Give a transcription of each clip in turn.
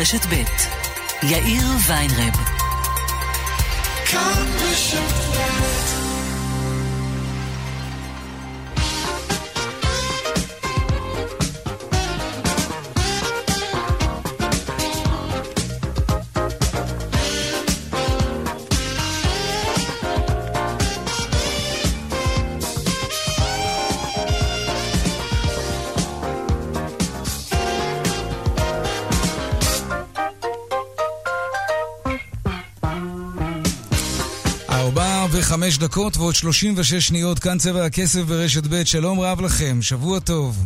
רשת ב' יאיר ויינרב. כאן בשפט דקות ועוד שלושים ושש שניות, כאן צבע הכסף ברשת ב', שלום רב לכם, שבוע טוב.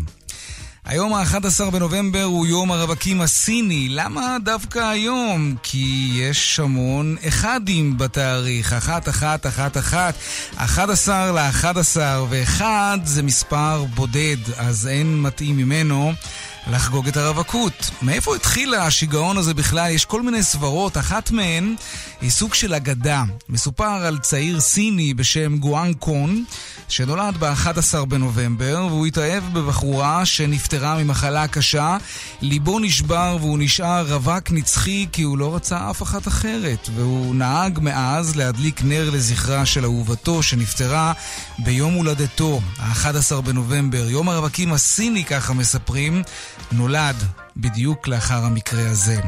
היום ה-11 בנובמבר הוא יום הרווקים הסיני. למה דווקא היום? כי יש המון אחדים בתאריך. אחת, אחת, אחת, אחת. 11 ל-11, ואחד זה מספר בודד, אז אין מתאים ממנו. לחגוג את הרווקות. מאיפה התחיל השיגעון הזה בכלל? יש כל מיני סברות, אחת מהן היא סוג של אגדה. מסופר על צעיר סיני בשם גואנג קון, שנולד ב-11 בנובמבר, והוא התאהב בבחורה שנפטרה ממחלה קשה. ליבו נשבר והוא נשאר רווק נצחי כי הוא לא רצה אף אחת אחרת, והוא נהג מאז להדליק נר לזכרה של אהובתו שנפטרה ביום הולדתו, ה-11 בנובמבר. יום הרווקים הסיני, ככה מספרים, נולד בדיוק לאחר המקרה הזה.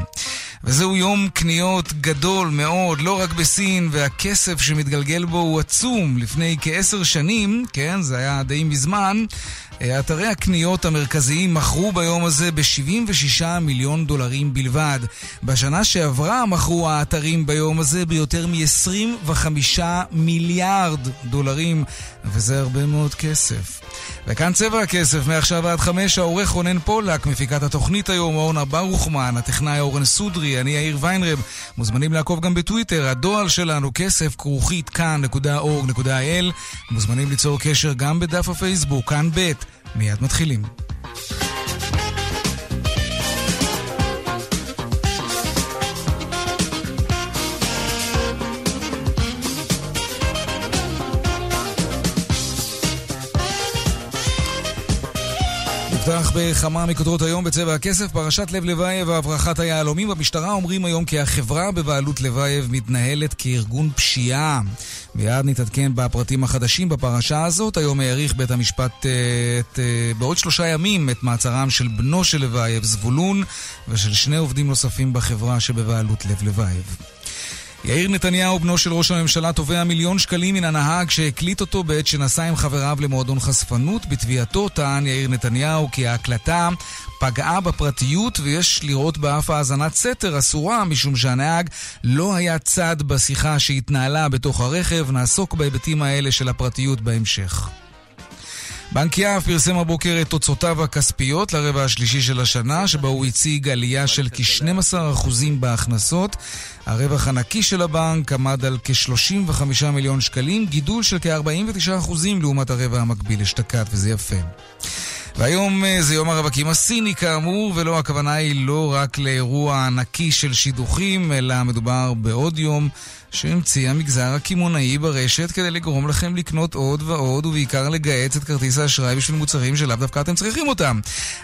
וזהו יום קניות גדול מאוד, לא רק בסין, והכסף שמתגלגל בו הוא עצום. לפני כעשר שנים, כן, זה היה די מזמן, אתרי הקניות המרכזיים מכרו ביום הזה ב-76 מיליון דולרים בלבד. בשנה שעברה מכרו האתרים ביום הזה ביותר מ-25 מיליארד דולרים, וזה הרבה מאוד כסף. וכאן צבע הכסף, מעכשיו עד חמש, העורך רונן פולק, מפיקת התוכנית היום, אורנה ברוכמן, הטכנאי אורן סודרי, אני יאיר ויינרב. מוזמנים לעקוב גם בטוויטר, הדואל שלנו, כסף כרוכית כאן.org.il. מוזמנים ליצור קשר גם בדף הפייסבוק, כאן ב', מיד מתחילים. בכמה מכותרות היום בצבע הכסף, פרשת לב לבייב והברחת היהלומים. במשטרה אומרים היום כי החברה בבעלות לבייב מתנהלת כארגון פשיעה. מיד נתעדכן בפרטים החדשים בפרשה הזאת. היום העריך בית המשפט אה, את, אה, בעוד שלושה ימים את מעצרם של בנו של לבייב, זבולון, ושל שני עובדים נוספים בחברה שבבעלות לב לבייב. יאיר נתניהו, בנו של ראש הממשלה, תובע מיליון שקלים מן הנהג שהקליט אותו בעת שנסע עם חבריו למועדון חשפנות. בתביעתו טען יאיר נתניהו כי ההקלטה פגעה בפרטיות ויש לראות בה אף האזנת סתר אסורה משום שהנהג לא היה צד בשיחה שהתנהלה בתוך הרכב. נעסוק בהיבטים האלה של הפרטיות בהמשך. בנק יהב פרסם הבוקר את תוצאותיו הכספיות לרבע השלישי של השנה, שבה הוא הציג עלייה של כ-12% בהכנסות. הרווח הנקי של הבנק עמד על כ-35 מיליון שקלים, גידול של כ-49% לעומת הרבע המקביל אשתקד, וזה יפה. והיום אה, זה יום הרווקים הסיני כאמור, ולא הכוונה היא לא רק לאירוע ענקי של שידוכים, אלא מדובר בעוד יום שהמציא המגזר הקמעונאי ברשת כדי לגרום לכם לקנות עוד ועוד, ובעיקר לגהץ את כרטיס האשראי בשביל מוצרים שלאו דווקא אתם צריכים אותם.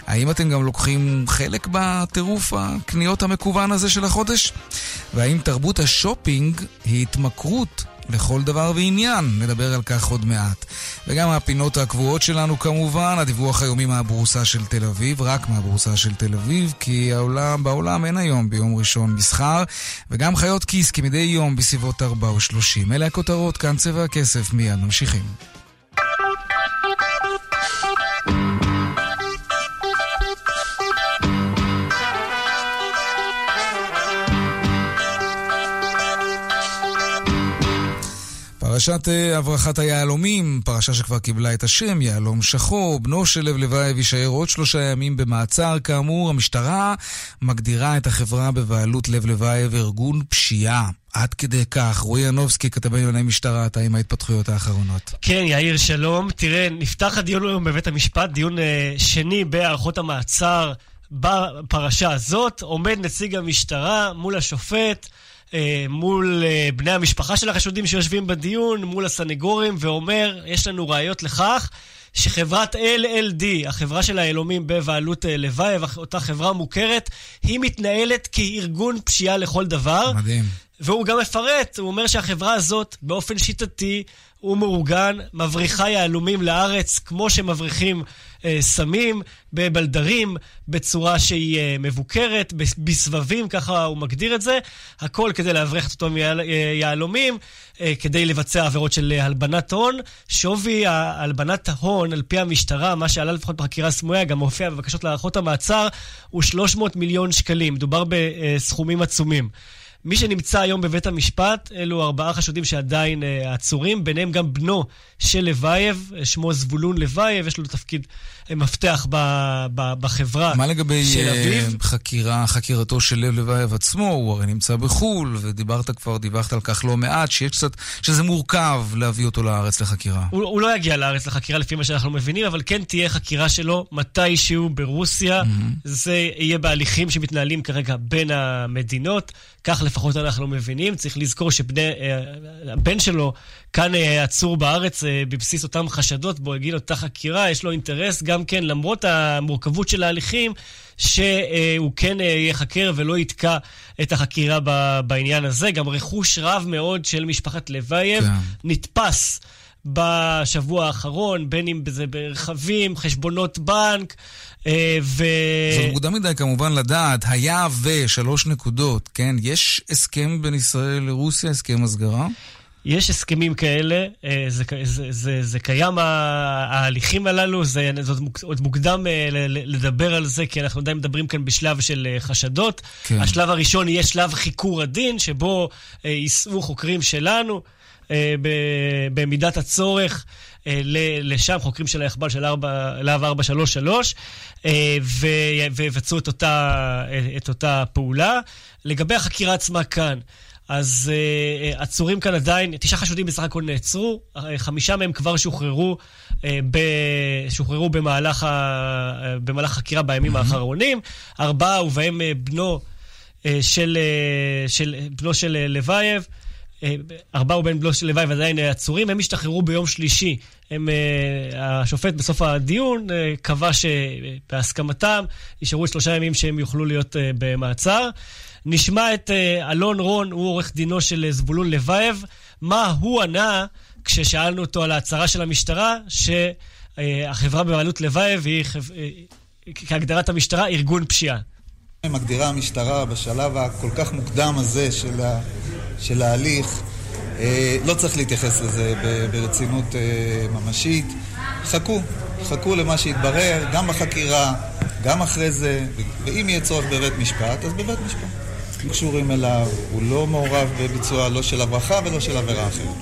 האם אתם גם לוקחים חלק בטירוף הקניות המקוון הזה של החודש? והאם תרבות השופינג היא התמכרות לכל דבר ועניין, נדבר על כך עוד מעט. וגם הפינות הקבועות שלנו כמובן, הדיווח היומי מהבורסה של תל אביב, רק מהבורסה של תל אביב, כי העולם, בעולם אין היום ביום ראשון מסחר, וגם חיות כיס כמדי יום בסביבות 4 או 30. אלה הכותרות, כאן צבע הכסף, מיד ממשיכים. פרשת אה, הברחת היהלומים, פרשה שכבר קיבלה את השם, יהלום שחור, בנו של לב לבייב יישאר עוד שלושה ימים במעצר. כאמור, המשטרה מגדירה את החברה בבעלות לב לבייב ארגון פשיעה. עד כדי כך. רועי ינובסקי, כתבי ענייני משטרה, אתה עם ההתפתחויות האחרונות. כן, יאיר, שלום. תראה, נפתח הדיון היום בבית המשפט, דיון uh, שני בהערכות המעצר בפרשה הזאת. עומד נציג המשטרה מול השופט. אה, מול אה, בני המשפחה של החשודים שיושבים בדיון, מול הסנגורים, ואומר, יש לנו ראיות לכך שחברת LLD, החברה של היהלומים בבעלות אה, לוייב, אותה חברה מוכרת, היא מתנהלת כארגון פשיעה לכל דבר. מדהים. והוא גם מפרט, הוא אומר שהחברה הזאת, באופן שיטתי ומאורגן, מבריחה יהלומים לארץ, כמו שמבריחים אה, סמים, בבלדרים, בצורה שהיא אה, מבוקרת, בסבבים, ככה הוא מגדיר את זה. הכל כדי להבריח את אותם אה, יהלומים, אה, כדי לבצע עבירות של אה, הלבנת הון. שווי הלבנת ההון, על פי המשטרה, מה שעלה לפחות בחקירה סמויה, גם מופיע בבקשות להארכות המעצר, הוא 300 מיליון שקלים. מדובר בסכומים עצומים. מי שנמצא היום בבית המשפט, אלו ארבעה חשודים שעדיין uh, עצורים, ביניהם גם בנו של לוייב, שמו זבולון לוייב, יש לו תפקיד מפתח ב, ב, בחברה מה לגבי של uh, אביו. חקירה, חקירתו של לב לוייב עצמו? הוא הרי נמצא בחו"ל, ודיברת כבר, דיווחת על כך לא מעט, שיש קצת, שזה מורכב להביא אותו לארץ לחקירה. הוא, הוא לא יגיע לארץ לחקירה לפי מה שאנחנו מבינים, אבל כן תהיה חקירה שלו מתישהו ברוסיה. Mm-hmm. זה יהיה בהליכים שמתנהלים כרגע בין המדינות. כך לפחות אנחנו מבינים. צריך לזכור שהבן אה, שלו כאן אה, עצור בארץ אה, בבסיס אותם חשדות בו הגיע אותה חקירה, יש לו אינטרס גם כן, למרות המורכבות של ההליכים, שהוא כן ייחקר ולא יתקע את החקירה בעניין הזה. גם רכוש רב מאוד של משפחת לוייב כן. נתפס. בשבוע האחרון, בין אם זה ברכבים, חשבונות בנק, אה, ו... זה מוקדם מדי כמובן לדעת, היה ושלוש נקודות, כן? יש הסכם בין ישראל לרוסיה, הסכם הסגרה? יש הסכמים כאלה, אה, זה, זה, זה, זה קיים, ההליכים הללו, זה, זה עוד מוקדם אה, לדבר על זה, כי אנחנו עדיין מדברים כאן בשלב של חשדות. כן. השלב הראשון יהיה שלב חיקור הדין, שבו ייסעו חוקרים שלנו. במידת הצורך לשם, חוקרים של היחב"ל של להב 433, אה, ויבצעו את אותה, את אותה פעולה. לגבי החקירה עצמה כאן, אז uh, עצורים כאן עדיין, תשעה חשודים בסך הכל נעצרו, חמישה מהם כבר שוחררו, uh, ב, שוחררו במהלך, ה, במהלך חקירה בימים האחרונים, ארבעה ובהם uh, בנו, uh, של, uh, של, בנו של לוייב, ארבעה ובן בנו של לוואי ועדיין עצורים, הם השתחררו ביום שלישי. הם, השופט בסוף הדיון קבע שבהסכמתם יישארו שלושה ימים שהם יוכלו להיות במעצר. נשמע את אלון רון, הוא עורך דינו של זבולון לוייב, מה הוא ענה כששאלנו אותו על ההצהרה של המשטרה, שהחברה בבעלות לוייב היא, כהגדרת המשטרה, ארגון פשיעה. מגדירה המשטרה בשלב הכל כך מוקדם הזה של ה... של ההליך. אה, לא צריך להתייחס לזה ברצינות אה, ממשית. חכו, חכו למה שיתברר, גם בחקירה, גם אחרי זה, ואם יהיה צורך בבית משפט, אז בבית משפט. הם קשורים אליו, הוא לא מעורב בביצוע לא של הברכה ולא של עבירה אחרת.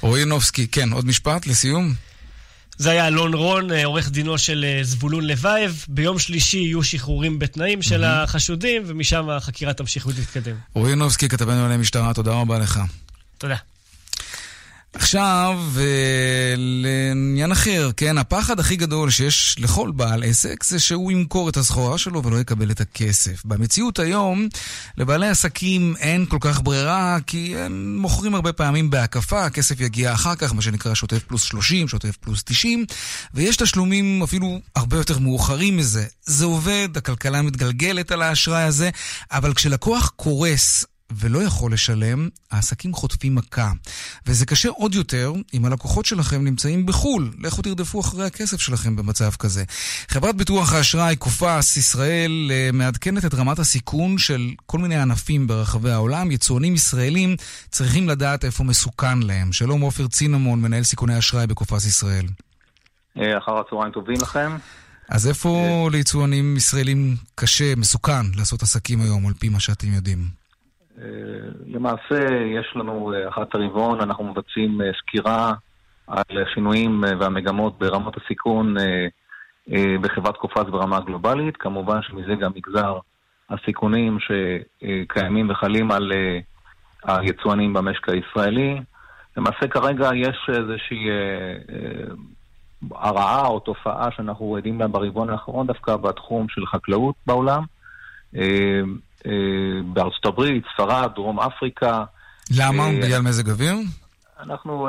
רועי ינובסקי, כן, עוד משפט לסיום? זה היה אלון רון, אה, עורך דינו של אה, זבולון לוייב. ביום שלישי יהיו שחרורים בתנאים של החשודים, ומשם החקירה תמשיך ותתקדם. רועי ינובסקי, כתבנו עליהם משטרה, תודה רבה לך. תודה. עכשיו, אה, לעניין אחר, כן, הפחד הכי גדול שיש לכל בעל עסק זה שהוא ימכור את הסחורה שלו ולא יקבל את הכסף. במציאות היום, לבעלי עסקים אין כל כך ברירה, כי הם מוכרים הרבה פעמים בהקפה, הכסף יגיע אחר כך, מה שנקרא שוטף פלוס 30, שוטף פלוס 90, ויש תשלומים אפילו הרבה יותר מאוחרים מזה. זה עובד, הכלכלה מתגלגלת על האשראי הזה, אבל כשלקוח קורס, ולא יכול לשלם, העסקים חוטפים מכה. וזה קשה עוד יותר אם הלקוחות שלכם נמצאים בחו"ל. לכו תרדפו אחרי הכסף שלכם במצב כזה. חברת ביטוח האשראי קופס ישראל אה, מעדכנת את רמת הסיכון של כל מיני ענפים ברחבי העולם. יצואנים ישראלים צריכים לדעת איפה מסוכן להם. שלום עופר צינמון, מנהל סיכוני אשראי בקופס ישראל. אה, אחר הצהריים טובים לכם. אז איפה אה. ליצואנים ישראלים קשה, מסוכן, לעשות עסקים היום, על פי מה שאתם יודעים? אה, למעשה, יש לנו אה, אחת הרבעון, אנחנו מבצעים אה, סקירה על השינויים והמגמות ברמות הסיכון בחברת קופץ ברמה גלובלית. כמובן שמזה גם נגזר הסיכונים שקיימים וחלים על היצואנים במשק הישראלי. למעשה כרגע יש איזושהי הרעה או תופעה שאנחנו עדים לה ברבעון האחרון דווקא בתחום של חקלאות בעולם. אה, בארצות הברית, ספרד, דרום אפריקה. למה? אה, בגלל מזג אוויר? אנחנו,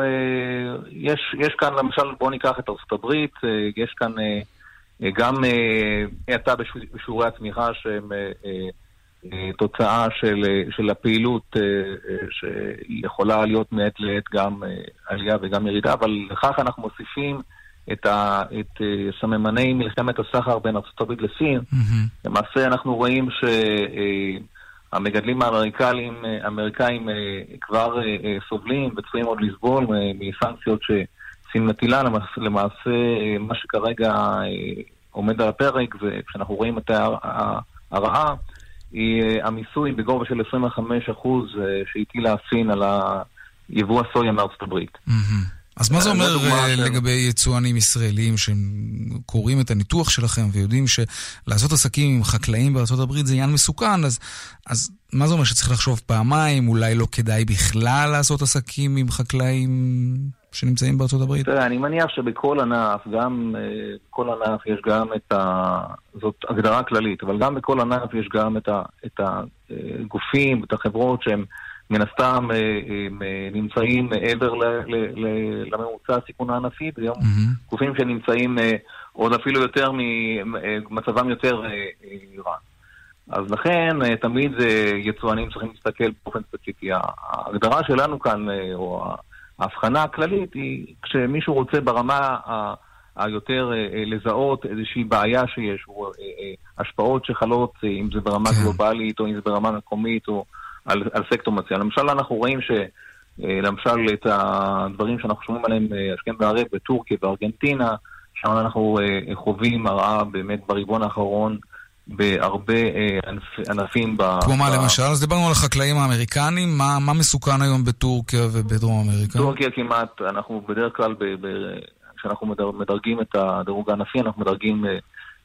יש, יש כאן למשל, בואו ניקח את ארצות הברית, יש כאן גם האטה בשיעורי הצמיחה שהם תוצאה של, של הפעילות שיכולה להיות מעת לעת גם עלייה וגם ירידה, אבל לכך אנחנו מוסיפים את, ה, את סממני מלחמת הסחר בין ארה"ב לסין. Mm-hmm. למעשה אנחנו רואים שהמגדלים האמריקאים, האמריקאים כבר סובלים וצריכים עוד לסבול מסנקציות שסין מטילה. למעשה, מה שכרגע עומד על הפרק, וכשאנחנו רואים את הרעה, היא המיסוי בגובה של 25% שהטילה סין על יבוא הסויה מארצות הברית. Mm-hmm. אז מה זה אומר אה, לגבי יצואנים ישראלים שקוראים את הניתוח שלכם ויודעים שלעשות עסקים עם חקלאים בארצות הברית זה עניין מסוכן, אז, אז מה זה אומר שצריך לחשוב פעמיים, אולי לא כדאי בכלל לעשות עסקים עם חקלאים שנמצאים בארצות הברית? תראה, אני מניח שבכל ענף, גם אה, בכל ענף יש גם את ה... זאת הגדרה כללית, אבל גם בכל ענף יש גם את, ה... את הגופים, את החברות שהם... מן הסתם אה, אה, נמצאים מעבר לממוצע הסיכון הענפי, ויום mm-hmm. גופים שנמצאים אה, עוד אפילו יותר ממצבם יותר רע. אז לכן תמיד יצואנים צריכים להסתכל באופן ספציפי. ההגדרה שלנו כאן, או ההבחנה הכללית, היא כשמישהו רוצה ברמה היותר לזהות איזושהי בעיה שיש, או השפעות שחלות, אם זה ברמה כן. גלובלית, או אם זה ברמה מקומית, או... על, על סקטור מסוים. למשל, אנחנו רואים ש... אה, למשל, את הדברים שאנחנו שומעים עליהם אה, השכם והערב בטורקיה וארגנטינה, שם אנחנו אה, חווים הרעה באמת ברבעון האחרון בהרבה ענפים. כמו מה למשל? אז דיברנו על החקלאים האמריקנים, מה, מה מסוכן היום בטורקיה ובדרום אמריקה? טורקיה כמעט, אנחנו בדרך כלל, כשאנחנו מדרגים את הדירוג הענפי, אנחנו מדרגים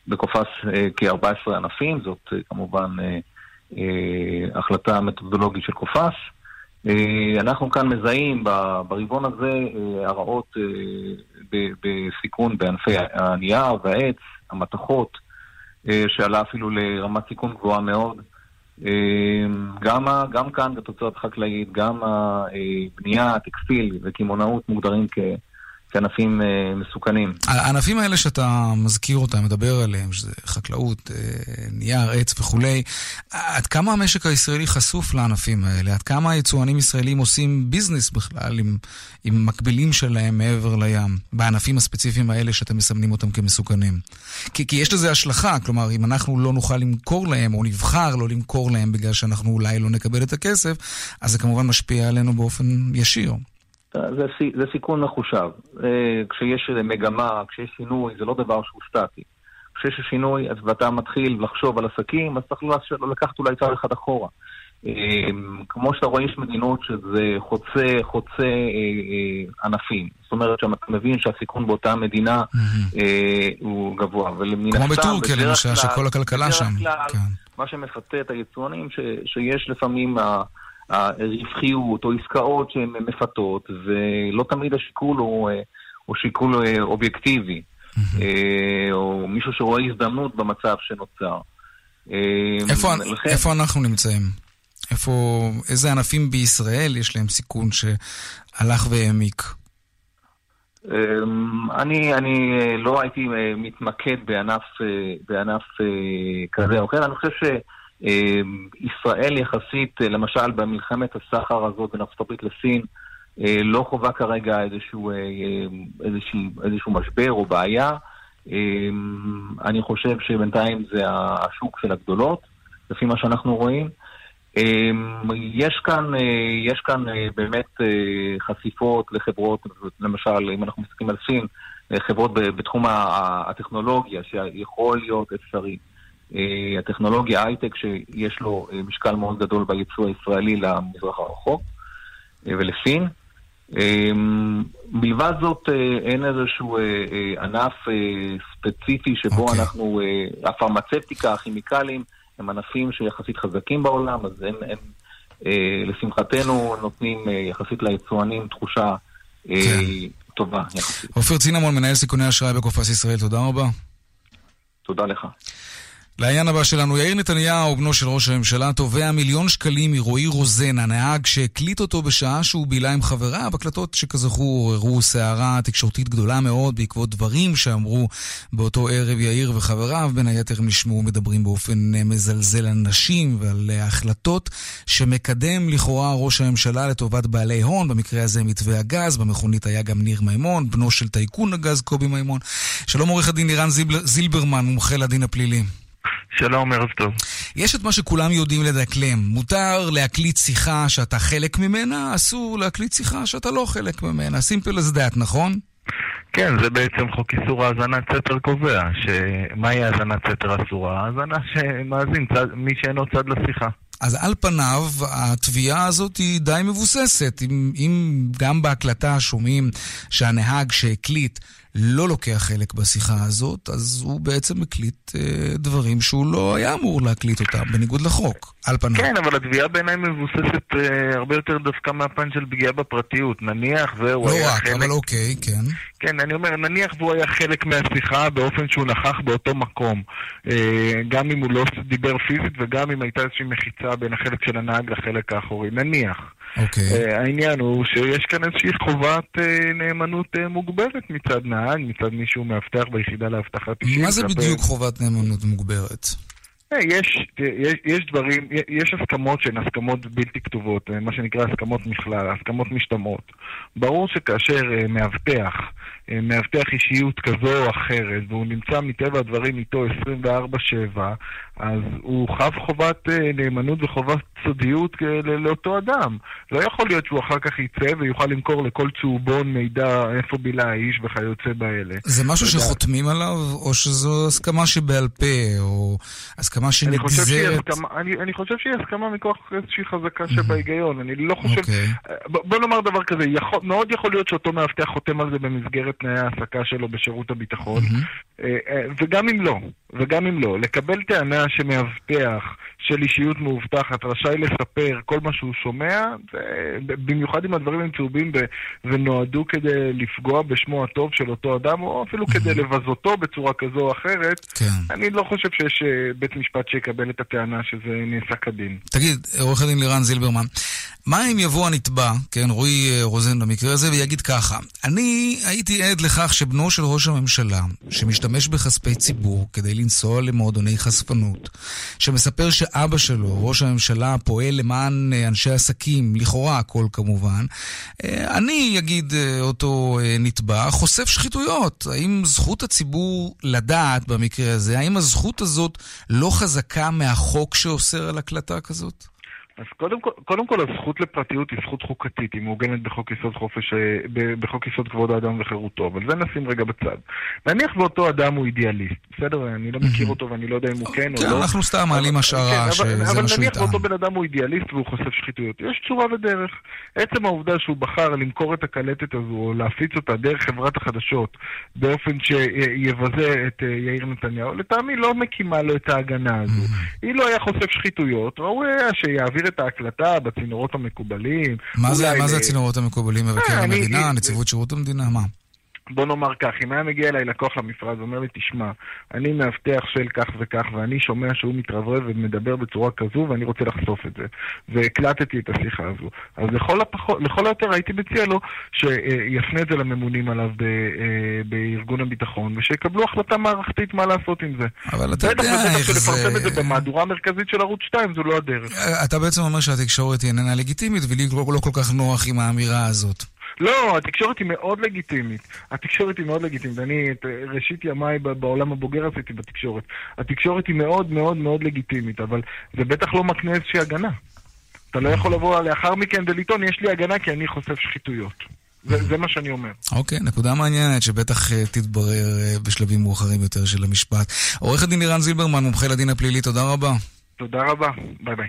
בקופס כ-14 ענפים, זאת כמובן... אה, החלטה מתודולוגית של קופס. אה, אנחנו כאן מזהים ברבעון הזה אה, הרעות בסיכון בענפי הנייר והעץ, המתכות, שעלה אפילו לרמת סיכון גבוהה מאוד. גם, גם כאן בתוצרת חקלאית, גם הבנייה, הטקסטיל וקמעונאות מוגדרים כ... כענפים אה, מסוכנים. הענפים האלה שאתה מזכיר אותם, מדבר עליהם, שזה חקלאות, אה, נייר, עץ וכולי, עד כמה המשק הישראלי חשוף לענפים האלה? עד כמה היצואנים ישראלים עושים ביזנס בכלל עם, עם מקבילים שלהם מעבר לים, בענפים הספציפיים האלה שאתם מסמנים אותם כמסוכנים? כי, כי יש לזה השלכה, כלומר, אם אנחנו לא נוכל למכור להם, או נבחר לא למכור להם בגלל שאנחנו אולי לא נקבל את הכסף, אז זה כמובן משפיע עלינו באופן ישיר. זה, זה סיכון מחושב. אה, כשיש מגמה, כשיש שינוי, זה לא דבר שהוא סטטי. כשיש שינוי ואתה מתחיל לחשוב על עסקים, אז צריך לקחת אולי צעד אחד אחורה. אה, כמו שאתה רואה, יש מדינות שזה חוצה, חוצה אה, ענפים. זאת אומרת שאתה מבין שהסיכון באותה מדינה הוא גבוה. כמו בטורקיה למשל, שכל הכלכלה שם. כן. מה שמפתה את היצואנים, שיש לפעמים... הרווחיות או עסקאות שהן מפתות, ולא תמיד השיקול הוא, אה, הוא שיקול אה, אובייקטיבי, אה, או מישהו שרואה הזדמנות במצב שנוצר. איפה, לכן... איפה אנחנו נמצאים? איפה, איזה ענפים בישראל יש להם סיכון שהלך והעמיק? אני, אני לא הייתי מתמקד בענף, בענף כזה או אחר, אני חושב ש... אמ, ישראל יחסית, אה, למשל במלחמת הסחר הזאת בין הברית לסין, אה, לא חווה כרגע איזשהו, אה, איזשהו, איזשהו משבר או בעיה. אמ, אני חושב שבינתיים זה השוק של הגדולות, לפי מה שאנחנו רואים. אמ, יש כאן, יש כאן באמת חשיפות לחברות, למשל, אם אנחנו מסתכלים על סין, חברות בתחום הטכנולוגיה, שיכול להיות אפשרי. אה, הטכנולוגיה הייטק שיש לו אה, משקל מאוד גדול בייצוא הישראלי למזרח הרחוק אה, ולסין. מלבד זאת אין איזשהו ענף ספציפי שבו okay. אוקיי. אנחנו, הפרמצפטיקה, הכימיקלים, הם ענפים שיחסית חזקים בעולם, אז הם, הם לשמחתנו נותנים יחסית ליצואנים תחושה okay. כן. טובה יחסית. עופר צינמון, מנהל סיכוני אשראי בקופס ישראל, תודה רבה. תודה לך. לעניין הבא שלנו, יאיר נתניהו, בנו של ראש הממשלה, תובע מיליון שקלים מרועי רוזן, הנהג שהקליט אותו בשעה שהוא בילה עם חבריו. הקלטות שכזכור עוררו סערה תקשורתית גדולה מאוד בעקבות דברים שאמרו באותו ערב יאיר וחבריו. בין היתר הם נשמעו מדברים באופן מזלזל על נשים ועל החלטות שמקדם לכאורה ראש הממשלה לטובת בעלי הון, במקרה הזה מתווה הגז, במכונית היה גם ניר מימון, בנו של טייקון הגז קובי מימון. שלום עורך הדין לירן זילברמן, מומחה לדין הפלילי. שלום, ערב טוב. יש את מה שכולם יודעים לדקלם. מותר להקליט שיחה שאתה חלק ממנה, אסור להקליט שיחה שאתה לא חלק ממנה. simple as that, נכון? כן, זה בעצם חוק איסור האזנת סתר קובע, שמהי האזנת סתר אסורה? האזנה שמאזין צד, מי שאינו צד לשיחה. אז על פניו, התביעה הזאת היא די מבוססת. אם, אם גם בהקלטה שומעים שהנהג שהקליט לא לוקח חלק בשיחה הזאת, אז הוא בעצם מקליט אה, דברים שהוא לא היה אמור להקליט אותם, בניגוד לחוק, על פניו. כן, אבל התביעה בעיניי מבוססת אה, הרבה יותר דווקא מהפן של פגיעה בפרטיות. נניח והוא לא היה רק, חלק... אבל אוקיי, כן. כן, אני אומר, נניח והוא היה חלק מהשיחה באופן שהוא נכח באותו מקום. אה, גם אם הוא לא דיבר פיזית וגם אם הייתה איזושהי מחיצה בין החלק של הנהג לחלק האחורי. נניח. אוקיי. אה, העניין הוא שיש כאן איזושהי חובת אה, נאמנות אה, מוגברת מצד נהג, מצד מישהו מאבטח ביחידה לאבטחת אישית. מה זה בדיוק חובת נאמנות מוגברת? יש, יש, יש דברים, יש הסכמות שהן הסכמות בלתי כתובות, מה שנקרא הסכמות מכלל, הסכמות משתמעות. ברור שכאשר מאבטח, מאבטח אישיות כזו או אחרת, והוא נמצא מטבע הדברים איתו 24-7, אז הוא חב חובת נאמנות וחובת סודיות אה, לאותו אדם. לא יכול להיות שהוא אחר כך יצא ויוכל למכור לכל צהובון מידע איפה בילה האיש וכיוצא באלה. זה משהו יודע. שחותמים עליו, או שזו הסכמה שבעל פה, או הסכמה שנגזרת? אני, אני חושב שהיא הסכמה מכוח איזושהי חזקה שבהיגיון. אני לא חושב... אוקיי. ב- בוא נאמר דבר כזה, יכול, מאוד יכול להיות שאותו מאבטח חותם על זה במסגרת תנאי ההעסקה שלו בשירות הביטחון. אה, אה, וגם אם לא, וגם אם לא, לקבל טענה שמאבטח של אישיות מאובטחת רשאי לספר כל מה שהוא שומע, במיוחד אם הדברים הם צהובים ונועדו כדי לפגוע בשמו הטוב של אותו אדם, או אפילו כדי לבזותו בצורה כזו או אחרת, כן. אני לא חושב שיש אה, בית משפט שיקבל את הטענה שזה נעשה כדין. תגיד, עורך הדין לירן זילברמן, מה אם יבוא הנתבע, כן, רועי אה, רוזן במקרה הזה, ויגיד ככה, אני הייתי עד לכך שבנו של ראש הממשלה, שמשתמש בכספי ציבור כדי לנסוע למועדוני חשפנות, שמספר שאבא שלו, ראש הממשלה, פועל למען אה, אנשי עסקים, לכאורה הכל כמובן, אה, אני, יגיד אה, אותו נתבע, חושף שחיתויות. האם זכות הציבור לדעת במקרה הזה, האם הזכות הזאת לא חזקה מהחוק שאוסר על הקלטה כזאת? אז קודם כל, קודם כל הזכות לפרטיות היא זכות חוקתית, היא מעוגנת בחוק יסוד חופש, אה, בחוק יסוד כבוד האדם וחירותו, אבל זה נשים רגע בצד. נניח ואותו אדם הוא אידיאליסט, בסדר? אני לא מכיר אותו ואני לא יודע אם הוא כן או כן, לא. אנחנו סתם מעלים אבל- השערה כן, אבל- שזה אבל מה שהוא נניח יטען. ואותו בן אדם הוא אידיאליסט והוא חושף שחיתויות. יש צורה ודרך. עצם העובדה שהוא בחר למכור את הקלטת הזו או להפיץ אותה דרך חברת החדשות באופן שיבזה את אה, יאיר נתניהו, לטעמי לא מקימה לו את ההגנה הזו. Mm-hmm. אם לא היה חושף שחיתויות, ראוי היה שיעביר את ההקלטה בצינורות המקובלים. מה זה- מה הצינורות המקובלים מבקר אה, אני- המדינה, אני- נציבות שירות המדינה? מה? בוא נאמר כך, אם היה מגיע אליי לקוח למפרץ ואומר לי, תשמע, אני מאבטח של כך וכך, ואני שומע שהוא מתרברב ומדבר בצורה כזו, ואני רוצה לחשוף את זה. והקלטתי את השיחה הזו. אז לכל, הפחות, לכל היותר הייתי מציע לו שיפנה את זה לממונים עליו ב, אה, בארגון הביטחון, ושיקבלו החלטה מערכתית מה לעשות עם זה. אבל אתה יודע איך שלפרסם את זה... זה במהדורה המרכזית של ערוץ 2 זו לא הדרך. אתה בעצם אומר שהתקשורת היא איננה לגיטימית, ולי לא כל כך נוח עם האמירה הזאת. לא, התקשורת היא מאוד לגיטימית. התקשורת היא מאוד לגיטימית. אני את ראשית ימיי בעולם הבוגר עשיתי בתקשורת. התקשורת היא מאוד מאוד מאוד לגיטימית, אבל זה בטח לא מקנה איזושהי הגנה. אתה לא יכול לבוא לאחר מכן ולטעון, יש לי הגנה כי אני חושף שחיתויות. זה, זה מה שאני אומר. אוקיי, נקודה מעניינת שבטח אה, תתברר אה, בשלבים מאוחרים יותר של המשפט. עורך הדין לירן זילברמן, מומחה לדין הפלילי, תודה רבה. תודה רבה, ביי ביי.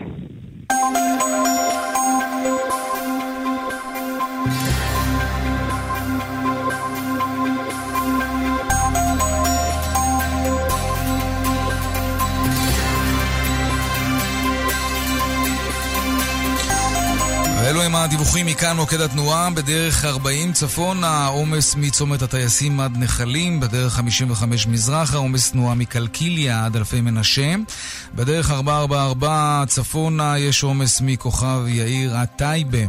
ואלו הם הדיווחים מכאן מוקד התנועה, בדרך 40 צפון, העומס מצומת הטייסים עד נחלים, בדרך 55 מזרח, העומס תנועה מקלקיליה עד אלפי מנשה, בדרך 444 צפונה יש עומס מכוכב יאיר עד טייבה.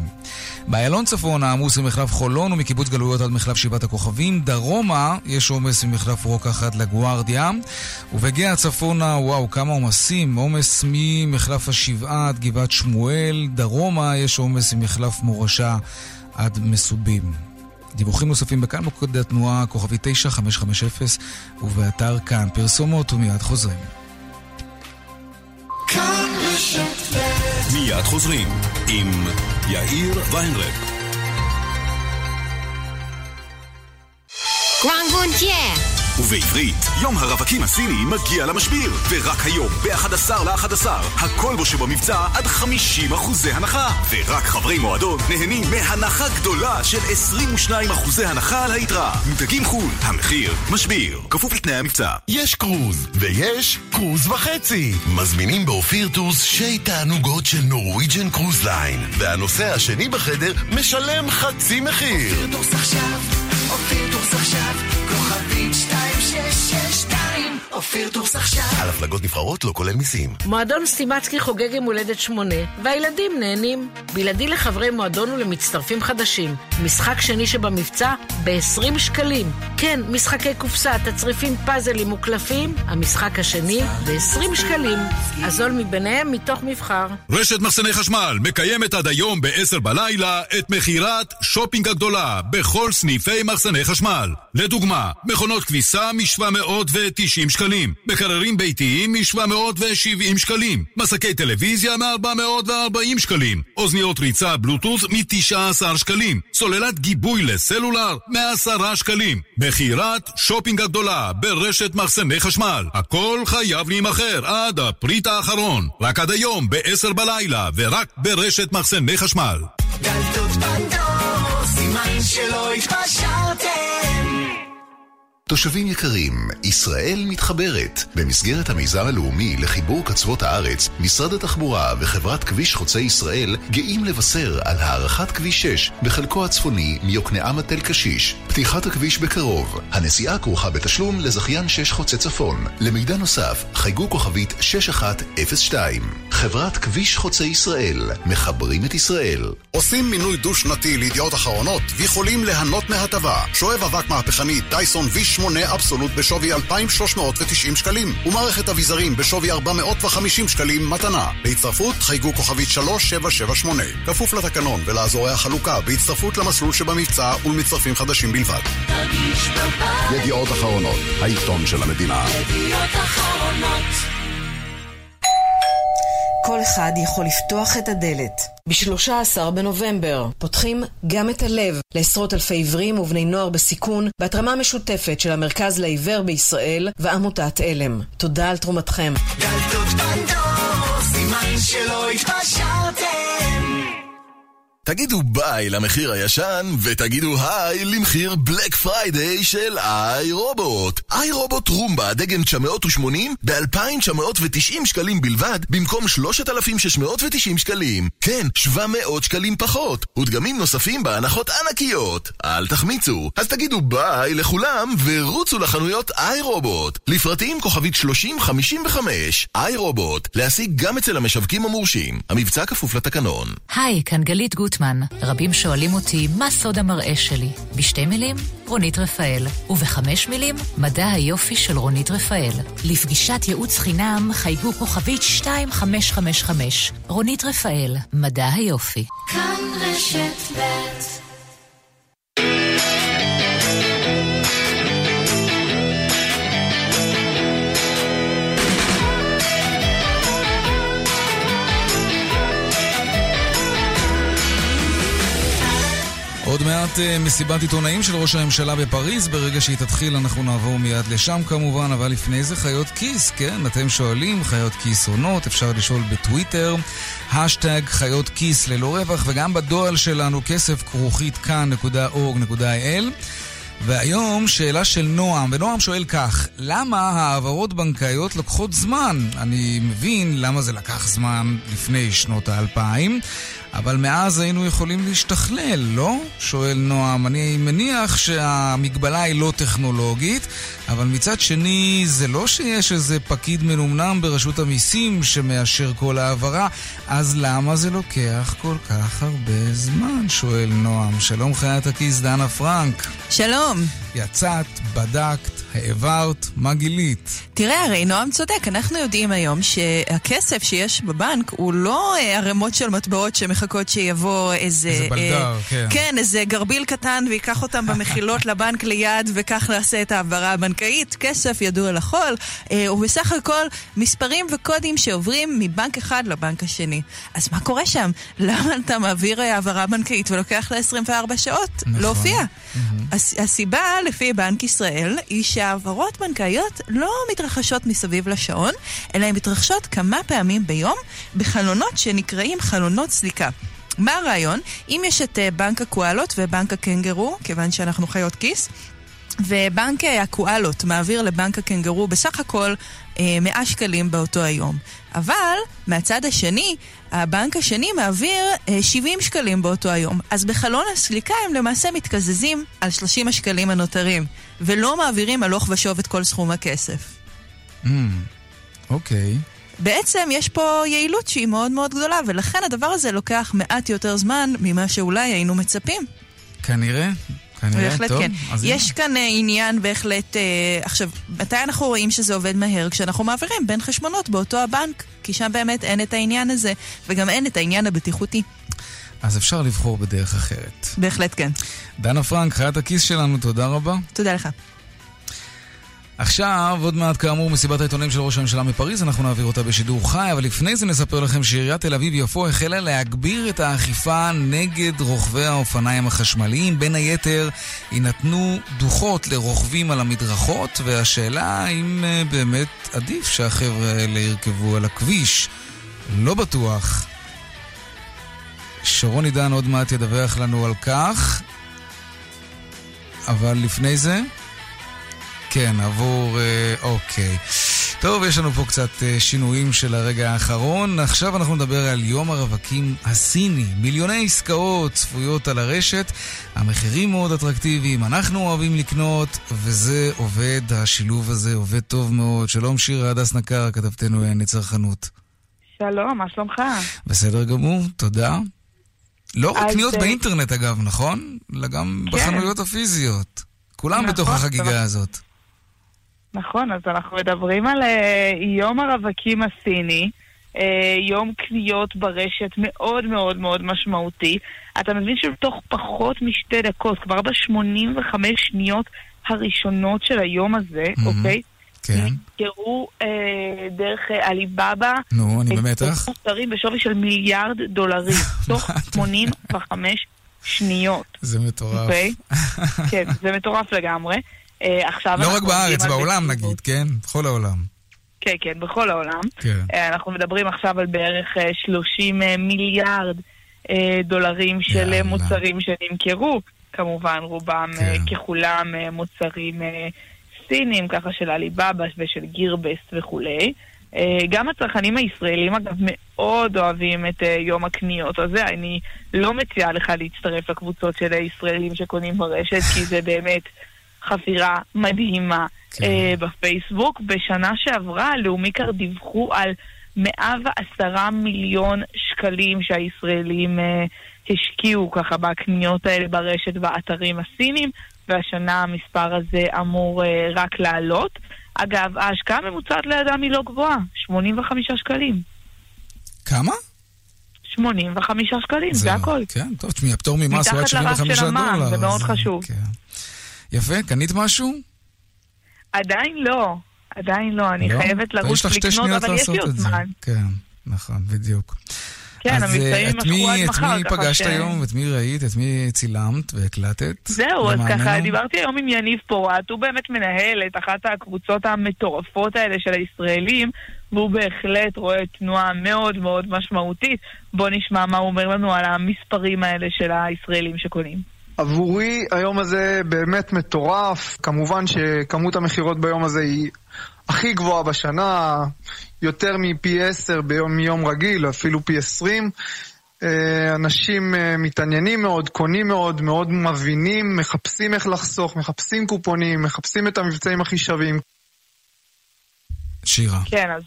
באיילון צפון העמוס ממחלף חולון ומקיבוץ גלויות עד מחלף שבעת הכוכבים. דרומה יש עומס ממחלף רוקח עד לגוארדיה. ובגאה צפונה, וואו, כמה עומסים. עומס ממחלף השבעה עד גבעת שמואל. דרומה יש עומס ממחלף מורשה עד מסובים. דיווחים נוספים בכאן מוקד התנועה כוכבי 9550 ובאתר כאן פרסומות ומיד חוזרים. מיד חוזרים עם יאיר ויינרב. ובעברית, יום הרווקים הסיני מגיע למשביר, ורק היום, ב-11 ל-11, הכל בו שבמבצע עד 50 אחוזי הנחה, ורק חברי מועדון נהנים מהנחה גדולה של 22 אחוזי הנחה על היתרה. מותגים חו"ל, המחיר משביר, כפוף לתנאי המבצע. יש קרוז, ויש קרוז וחצי. מזמינים באופיר טורס שי תענוגות של Norwegian Cruise Line, והנוסע השני בחדר משלם חצי מחיר. אופיר טורס עכשיו, אופיר טורס עכשיו, כוכבית 2662, אופיר טורס עכשיו. על הפלגות נבחרות לא כולל מיסים. מועדון סטימצקי חוגג יום הולדת שמונה, והילדים נהנים. בלעדי לחברי מועדון ולמצטרפים חדשים. משחק שני שבמבצע ב-20 שקלים. כן, משחקי קופסה, תצריפים, פאזלים וקלפים, המשחק השני ב-20 שקלים. הזול מביניהם מתוך מבחר. רשת מחסני חשמל מקיימת עד היום ב-10 בלילה את מכירת שופינג הגדולה בכל סניפי מחסני חשמל. לדוגמה, מכונות כביסה מ-790 שקלים, מקררים ביתיים מ-770 שקלים, מסכי טלוויזיה מ-440 שקלים, אוזניות ריצה בלוטות' מ-19 שקלים, סוללת גיבוי לסלולר מ-10 שקלים. מכירת שופינג הגדולה ברשת מחסני חשמל. הכל חייב להימכר עד הפריט האחרון. רק עד היום ב-10 בלילה ורק ברשת מחסני חשמל. דלתות פנדור, סימן שלא התפשרתם. תושבים יקרים, ישראל מתחברת. במסגרת המיזם הלאומי לחיבור קצוות הארץ, משרד התחבורה וחברת כביש חוצה ישראל גאים לבשר על הארכת כביש 6 בחלקו הצפוני מיוקנעם עד תל קשיש. פתיחת הכביש בקרוב. הנסיעה כרוכה בתשלום לזכיין 6 חוצה צפון. למידע נוסף, חייגו כוכבית 6102. חברת כביש חוצה ישראל, מחברים את ישראל. עושים מינוי דו-שנתי לידיעות אחרונות ויכולים ליהנות מהטבה. שואב אבק מהפכני טייסון V8 אבסולוט בשווי 2,390 שקלים ומערכת אביזרים בשווי 450 שקלים מתנה. בהצטרפות חייגו כוכבית 3778. כפוף לתקנון ולאזורי החלוקה בהצטרפות למסלול שבמבצע ולמצטרפים חדשים בלבד. תרגיש בבית, ידיעות אחרונות, העיתון של המדינה. ידיעות אחרונות. כל אחד יכול לפתוח את הדלת. ב-13 בנובמבר פותחים גם את הלב לעשרות אלפי עיוורים ובני נוער בסיכון בהתרמה משותפת של המרכז לעיוור בישראל ועמותת עלם. תודה על תרומתכם. דלתות פנדור, סימן שלא התפשרתם. תגידו ביי למחיר הישן, ותגידו היי למחיר Black Friday של iRobot. iRobot Roomba דגם 980 ב-2,990 שקלים בלבד, במקום 3,690 שקלים. כן, 700 שקלים פחות. ודגמים נוספים בהנחות ענקיות. אל תחמיצו. אז תגידו ביי לכולם, ורוצו לחנויות iRobot. לפרטים כוכבית 3055. iRobot, להשיג גם אצל המשווקים המורשים. המבצע כפוף לתקנון. היי, כאן גלית גוטמן. רבים שואלים אותי, מה סוד המראה שלי? בשתי מילים, רונית רפאל. ובחמש מילים, מדע היופי של רונית רפאל. לפגישת ייעוץ חינם, חייגו כוכבית 2555. רונית רפאל, מדע היופי. כאן רשת ב' עוד מעט אה, מסיבת עיתונאים של ראש הממשלה בפריז, ברגע שהיא תתחיל אנחנו נעבור מיד לשם כמובן, אבל לפני זה חיות כיס, כן? אתם שואלים, חיות כיס עונות, אפשר לשאול בטוויטר, השטג חיות כיס ללא רווח, וגם בדואל שלנו כסף כרוכית כאן.org.il. והיום שאלה של נועם, ונועם שואל כך, למה העברות בנקאיות לוקחות זמן? אני מבין למה זה לקח זמן לפני שנות האלפיים, אבל מאז היינו יכולים להשתכלל, לא? שואל נועם. אני מניח שהמגבלה היא לא טכנולוגית, אבל מצד שני, זה לא שיש איזה פקיד מנומנם ברשות המיסים שמאשר כל העברה, אז למה זה לוקח כל כך הרבה זמן? שואל נועם. שלום חיית הכיס, דנה פרנק. שלום. יצאת, בדקת, העברת, מה גילית? תראה, הרי נועם צודק, אנחנו יודעים היום שהכסף שיש בבנק הוא לא אה, ערימות של מטבעות שמחכות שיבוא איזה... איזה בלדר, אה, כן. כן, איזה גרביל קטן ויקח אותם במחילות לבנק ליד וכך נעשה את ההעברה הבנקאית. כסף ידוע לכל, אה, ובסך הכל מספרים וקודים שעוברים מבנק אחד לבנק השני. אז מה קורה שם? למה אתה מעביר אה, העברה בנקאית ולוקח לה 24 שעות נכון. להופיע? הס- הסיבה, לפי בנק ישראל, היא שהעברות בנקאיות לא מתרחשות מסביב לשעון, אלא הן מתרחשות כמה פעמים ביום בחלונות שנקראים חלונות סליקה. מה הרעיון? אם יש את אה, בנק הקואלות ובנק הקנגרו, כיוון שאנחנו חיות כיס, ובנק אה, הקואלות מעביר לבנק הקנגרו בסך הכל 100 שקלים באותו היום. אבל מהצד השני, הבנק השני מעביר אה, 70 שקלים באותו היום. אז בחלון הסליקה הם למעשה מתקזזים על 30 השקלים הנותרים, ולא מעבירים הלוך ושוב את כל סכום הכסף. Mm, אוקיי. בעצם יש פה יעילות שהיא מאוד מאוד גדולה, ולכן הדבר הזה לוקח מעט יותר זמן ממה שאולי היינו מצפים. כנראה. כנראה, בהחלט טוב. כן. יש כאן אה, עניין בהחלט... אה, עכשיו, מתי אנחנו רואים שזה עובד מהר? כשאנחנו מעבירים בין חשבונות באותו הבנק, כי שם באמת אין את העניין הזה, וגם אין את העניין הבטיחותי. אז אפשר לבחור בדרך אחרת. בהחלט כן. דנה פרנק, חיית הכיס שלנו, תודה רבה. תודה לך. עכשיו, עוד מעט כאמור, מסיבת העיתונאים של ראש הממשלה מפריז, אנחנו נעביר אותה בשידור חי, אבל לפני זה נספר לכם שעיריית תל אביב-יפו החלה להגביר את האכיפה נגד רוכבי האופניים החשמליים. בין היתר, יינתנו דוחות לרוכבים על המדרכות, והשאלה האם אה, באמת עדיף שהחבר'ה האלה ירכבו על הכביש. לא בטוח. שרון עידן עוד מעט ידווח לנו על כך, אבל לפני זה... כן, עבור... אה, אוקיי. טוב, יש לנו פה קצת אה, שינויים של הרגע האחרון. עכשיו אנחנו נדבר על יום הרווקים הסיני. מיליוני עסקאות צפויות על הרשת, המחירים מאוד אטרקטיביים, אנחנו אוהבים לקנות, וזה עובד, השילוב הזה עובד טוב מאוד. שלום שירה הדס נקר, כתבתנו לענייני צרכנות. שלום, מה שלומך? בסדר גמור, תודה. לא רק קניות אה, באינטרנט אגב, נכון? אלא גם כן. בחנויות הפיזיות. כולם נכון, בתוך החגיגה נכון. הזאת. נכון, אז אנחנו מדברים על אה, יום הרווקים הסיני, אה, יום קניות ברשת מאוד מאוד מאוד משמעותי. אתה מבין שבתוך פחות משתי דקות, כבר ב-85 שניות הראשונות של היום הזה, מהמם. אוקיי? כן. נסגרו אה, דרך אה, עליבאבא. נו, אני במתח. מוצרים בשווי של מיליארד דולרים, תוך 85 שניות. זה מטורף. אוקיי? כן, זה מטורף לגמרי. אה, עכשיו לא רק בארץ, בעולם בטיחות. נגיד, כן? בכל העולם. כן, כן, בכל העולם. כן. אה, אנחנו מדברים עכשיו על בערך אה, 30 אה, מיליארד דולרים של יאללה. מוצרים שנמכרו. כמובן, רובם כן. ככולם מוצרים סינים, ככה של עליבאבא ושל גירבסט וכולי. גם הצרכנים הישראלים, אגב, מאוד אוהבים את יום הקניות הזה. אני לא מציעה לך להצטרף לקבוצות של הישראלים שקונים ברשת, כי זה באמת חפירה מדהימה כן. אה, בפייסבוק. בשנה שעברה, לאומיקר דיווחו על 110 מיליון שקלים שהישראלים אה, השקיעו ככה בקניות האלה ברשת באתרים הסינים, והשנה המספר הזה אמור אה, רק לעלות. אגב, ההשקעה הממוצעת לאדם היא לא גבוהה, 85 שקלים. כמה? 85 שקלים, זה, לא- הכל. כן, טוב, תשמעי, הפטור ממס הוא עד מתחת לרף 75 של המע"מ, דולר. זה מאוד חשוב. כן. יפה, קנית משהו? עדיין לא, עדיין לא, אני לא? חייבת לרוץ לקנות, אבל יש לי עוד. זמן. כן, נכון, בדיוק. כן, אז, המבצעים אה, את מי- עד מחר, את מי פגשת ש- היום? את מי ראית? את מי צילמת והקלטת? זהו, אז? ככה דיברתי היום עם יניב פורט, הוא באמת מנהל את אחת הקבוצות המטורפות האלה של הישראלים, והוא בהחלט רואה תנועה מאוד מאוד משמעותית. בוא נשמע מה הוא אומר לנו על המספרים האלה של הישראלים שקונים. עבורי היום הזה באמת מטורף. כמובן שכמות המכירות ביום הזה היא הכי גבוהה בשנה, יותר מפי עשר ביום מיום רגיל, אפילו פי עשרים. אה, אנשים אה, מתעניינים מאוד, קונים מאוד, מאוד מבינים, מחפשים איך לחסוך, מחפשים קופונים, מחפשים את המבצעים הכי שווים. שירה. כן, אז,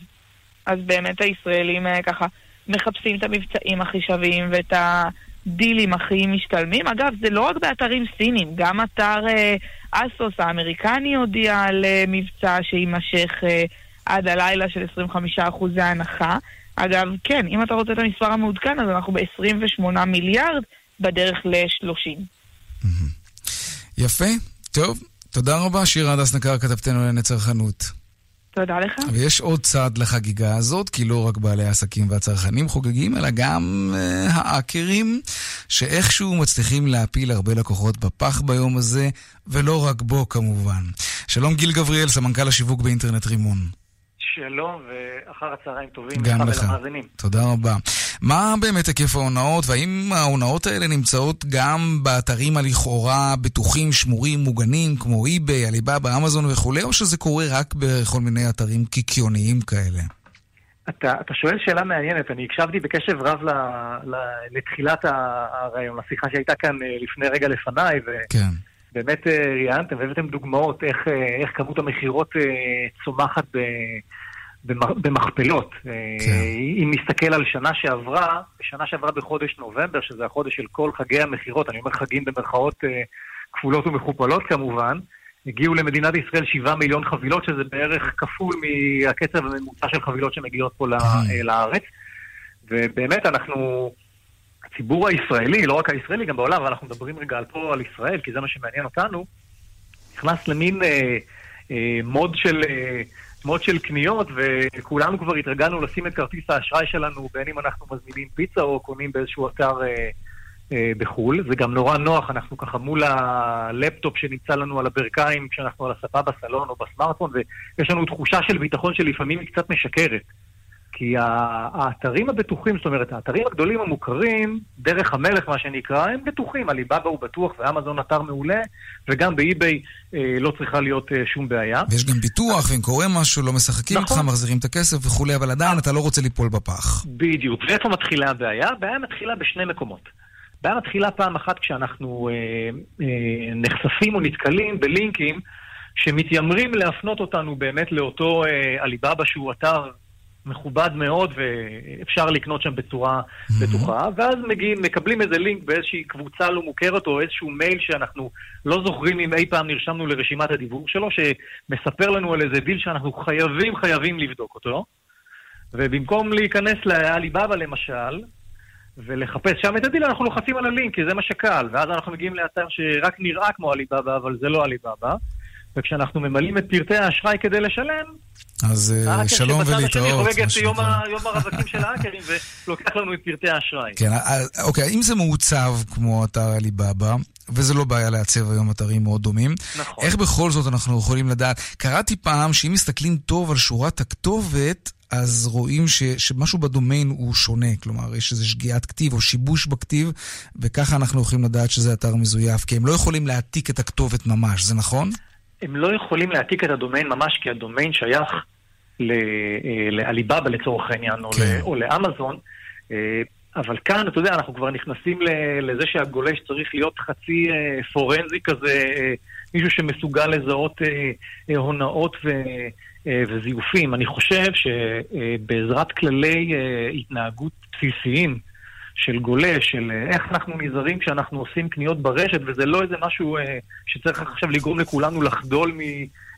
אז באמת הישראלים אה, ככה מחפשים את המבצעים הכי שווים ואת הדילים הכי משתלמים. אגב, זה לא רק באתרים סינים, גם אתר אה, אסוס האמריקני הודיע על אה, מבצע שיימשך אה, עד הלילה של 25% הנחה. אגב, כן, אם אתה רוצה את המספר המעודכן, אז אנחנו ב-28 מיליארד בדרך ל-30. יפה, טוב. תודה רבה, שירה הדס נקר, כתבתנו לענייני צרכנות. תודה לך. ויש עוד צד לחגיגה הזאת, כי לא רק בעלי העסקים והצרכנים חוגגים, אלא גם uh, האקרים, שאיכשהו מצליחים להפיל הרבה לקוחות בפח ביום הזה, ולא רק בו כמובן. שלום גיל גבריאל, סמנכ"ל השיווק באינטרנט רימון. שלום ואחר הצהריים טובים. גם לך. ולמאזינים. תודה רבה. מה באמת היקף ההונאות, והאם ההונאות האלה נמצאות גם באתרים הלכאורה בטוחים, שמורים, מוגנים, כמו אי-ביי, עליבאבא, אמזון וכולי, או שזה קורה רק בכל מיני אתרים קיקיוניים כאלה? אתה, אתה שואל שאלה מעניינת, אני הקשבתי בקשב רב ל, ל, לתחילת הרעיון, לשיחה שהייתה כאן אה, לפני רגע לפניי, כן. ובאמת אה, ראיינתם והבאתם דוגמאות איך, אה, איך כמות המכירות צומחת ב... במכפלות. כן. אם נסתכל על שנה שעברה, בשנה שעברה בחודש נובמבר, שזה החודש של כל חגי המכירות, אני אומר חגים במרכאות כפולות ומכופלות כמובן, הגיעו למדינת ישראל 7 מיליון חבילות, שזה בערך כפול מהקצב הממוצע של חבילות שמגיעות פה כן. לארץ. ובאמת אנחנו, הציבור הישראלי, לא רק הישראלי, גם בעולם, אבל אנחנו מדברים רגע על פה על ישראל, כי זה מה שמעניין אותנו, נכנס למין אה, אה, מוד של... אה, מוד של קניות, וכולנו כבר התרגלנו לשים את כרטיס האשראי שלנו, בין אם אנחנו מזמינים פיצה או קונים באיזשהו אתר אה, אה, בחו"ל. זה גם נורא נוח, אנחנו ככה מול הלפטופ שנמצא לנו על הברכיים כשאנחנו על הספה בסלון או בסמארטפון, ויש לנו תחושה של ביטחון שלפעמים היא קצת משקרת. כי האתרים הבטוחים, זאת אומרת, האתרים הגדולים המוכרים, דרך המלך מה שנקרא, הם בטוחים. עליבאבא הוא בטוח ואמזון אתר מעולה, וגם באי-ביי אה, לא צריכה להיות אה, שום בעיה. ויש גם ביטוח, ואם קורה משהו, לא משחקים נכון. איתך, מחזירים את הכסף וכולי, אבל עדיין אתה לא רוצה ליפול בפח. בדיוק. ואיפה מתחילה הבעיה? הבעיה מתחילה בשני מקומות. הבעיה מתחילה פעם אחת כשאנחנו אה, אה, נחשפים או נתקלים בלינקים שמתיימרים להפנות אותנו באמת לאותו אה, עליבאבא שהוא אתר מכובד מאוד ואפשר לקנות שם בצורה בטוחה, ואז מגיעים, מקבלים איזה לינק באיזושהי קבוצה לא מוכרת או איזשהו מייל שאנחנו לא זוכרים אם אי פעם נרשמנו לרשימת הדיוור שלו, שמספר לנו על איזה דיל שאנחנו חייבים חייבים לבדוק אותו. ובמקום להיכנס לעליבאבא למשל, ולחפש שם את הדיל, אנחנו לוחצים על הלינק, כי זה מה שקל, ואז אנחנו מגיעים לאתר שרק נראה כמו עליבאבא, אבל זה לא עליבאבא. וכשאנחנו ממלאים את פרטי האשראי כדי לשלם, אז אה, שלום ולהתראות. האקר שבצד השני חוגג את יום שנקרא. ה- יום הרווקים של האקרים ולוקח לנו את פרטי האשראי. כן, אה, אוקיי, אם זה מעוצב כמו אתר עליבאבא, וזה לא בעיה לעצב היום אתרים מאוד דומים, נכון. איך בכל זאת אנחנו יכולים לדעת? קראתי פעם שאם מסתכלים טוב על שורת הכתובת, אז רואים ש, שמשהו בדומיין הוא שונה, כלומר, יש איזו שגיאת כתיב או שיבוש בכתיב, וככה אנחנו יכולים לדעת שזה אתר מזויף, כי הם לא יכולים להעתיק את הכתובת ממש, זה נכון? הם לא יכולים להעתיק את הדומיין ממש, כי הדומיין שייך אה, לעליבאבא לצורך העניין, או, כן. או לאמזון. אה, אבל כאן, אתה יודע, אנחנו כבר נכנסים לזה שהגולש צריך להיות חצי אה, פורנזי כזה, מישהו שמסוגל לזהות הונאות ו- וזיופים. אני חושב שבעזרת כללי התנהגות בסיסיים, של גולש, של אה, איך אנחנו נזהרים כשאנחנו עושים קניות ברשת, וזה לא איזה משהו אה, שצריך עכשיו לגרום לכולנו לחדול מ,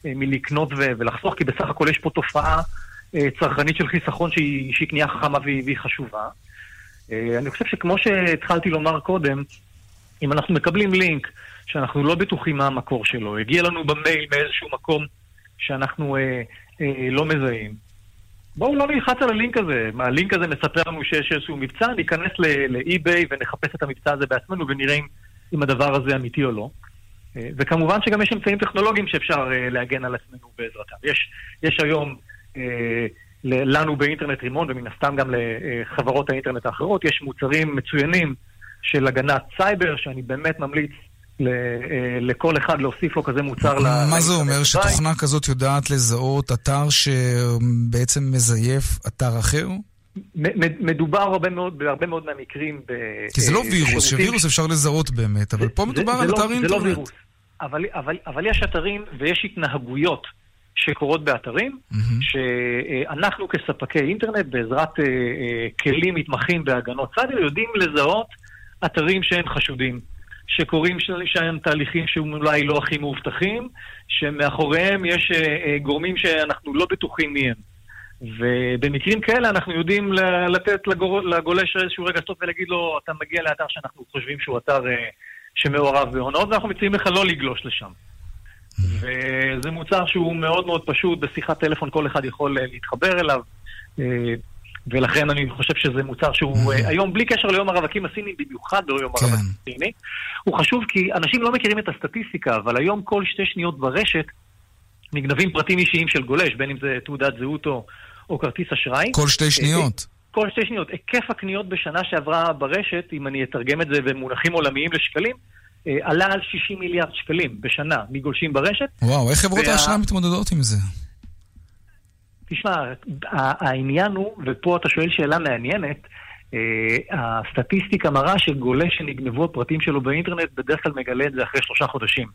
אה, מלקנות ו, ולחסוך, כי בסך הכל יש פה תופעה אה, צרכנית של חיסכון שהיא, שהיא קנייה חכמה והיא, והיא חשובה. אה, אני חושב שכמו שהתחלתי לומר קודם, אם אנחנו מקבלים לינק שאנחנו לא בטוחים מה המקור שלו, הגיע לנו במייל מאיזשהו מקום שאנחנו אה, אה, לא מזהים, בואו לא נלחץ על הלינק הזה. הלינק הזה מספר לנו שיש איזשהו מבצע, ניכנס לאי-ביי ונחפש את המבצע הזה בעצמנו ונראה אם, אם הדבר הזה אמיתי או לא. אה, וכמובן שגם יש אמצעים טכנולוגיים שאפשר אה, להגן על עצמנו בעזרתם. יש, יש היום אה, לנו באינטרנט רימון, ומן הסתם גם לחברות האינטרנט האחרות, יש מוצרים מצוינים של הגנת סייבר, שאני באמת ממליץ לכל אחד להוסיף לו כזה מוצר. מה זה אומר? שתוכנה כזאת יודעת לזהות אתר שבעצם מזייף אתר אחר? מדובר הרבה מאוד, בהרבה מאוד מהמקרים ב... כי זה לא וירוס, שווירוס אפשר לזהות באמת, אבל פה מדובר על לא- אתר אינטרנט. זה לא וירוס, אבל, יש אתרים ויש התנהגויות שקורות באתרים, שאנחנו כספקי אינטרנט, בעזרת אה, אה, כלים מתמחים בהגנות סייבר, יודעים לזהות אתרים שהם חשודים. שקורים שם תהליכים שאולי לא הכי מאובטחים, שמאחוריהם יש אה, גורמים שאנחנו לא בטוחים מי הם. ובמקרים כאלה אנחנו יודעים לתת לגולש איזשהו רגע טוב ולהגיד לו, אתה מגיע לאתר שאנחנו חושבים שהוא אתר שמעורב בהונאות, ואנחנו מציעים לך לא לגלוש לשם. וזה מוצר שהוא מאוד מאוד פשוט, בשיחת טלפון כל אחד יכול אה, להתחבר אליו, אה, ולכן אני חושב שזה מוצר שהוא אה, היום, בלי קשר ליום הרווקים הסיני, במיוחד ביום כן. הרווקים הסיני, הוא חשוב כי אנשים לא מכירים את הסטטיסטיקה, אבל היום כל שתי שניות ברשת נגנבים פרטים אישיים של גולש, בין אם זה תעודת זהות או, או כרטיס אשראי. כל שתי שניות. כל שתי שניות. היקף הקניות בשנה שעברה ברשת, אם אני אתרגם את זה במונחים עולמיים לשקלים, אה, עלה על 60 מיליארד שקלים בשנה מגולשים ברשת. וואו, איך חברות וה... האשראי מתמודדות עם זה? תשמע, העניין הוא, ופה אתה שואל שאלה מעניינת, אה, הסטטיסטיקה מראה שגולש שנגנבו הפרטים שלו באינטרנט, בדרך כלל מגלה את זה אחרי שלושה חודשים.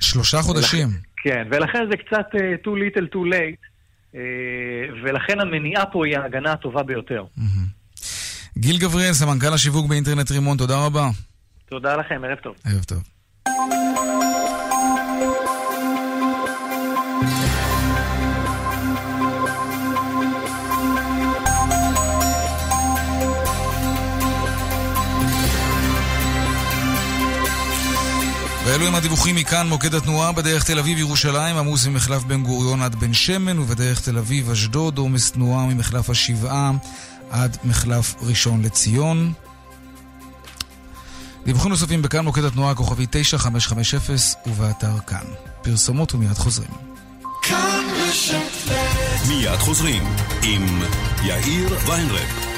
שלושה חודשים? ולכן, כן, ולכן זה קצת uh, too little too late, uh, ולכן המניעה פה היא ההגנה הטובה ביותר. גיל גבריאל, סמנכ"ל השיווק באינטרנט רימון, תודה רבה. תודה לכם, ערב טוב. ערב טוב. הם הדיווחים מכאן, מוקד התנועה בדרך תל אביב-ירושלים, עמוס ממחלף בן גוריון עד בן שמן, ובדרך תל אביב-אשדוד, עומס תנועה ממחלף השבעה עד מחלף ראשון לציון. דיווחים נוספים בכאן מוקד התנועה הכוכבי 9550 ובאתר כאן. פרסומות ומיד חוזרים. מיד חוזרים עם יאיר ויינרב.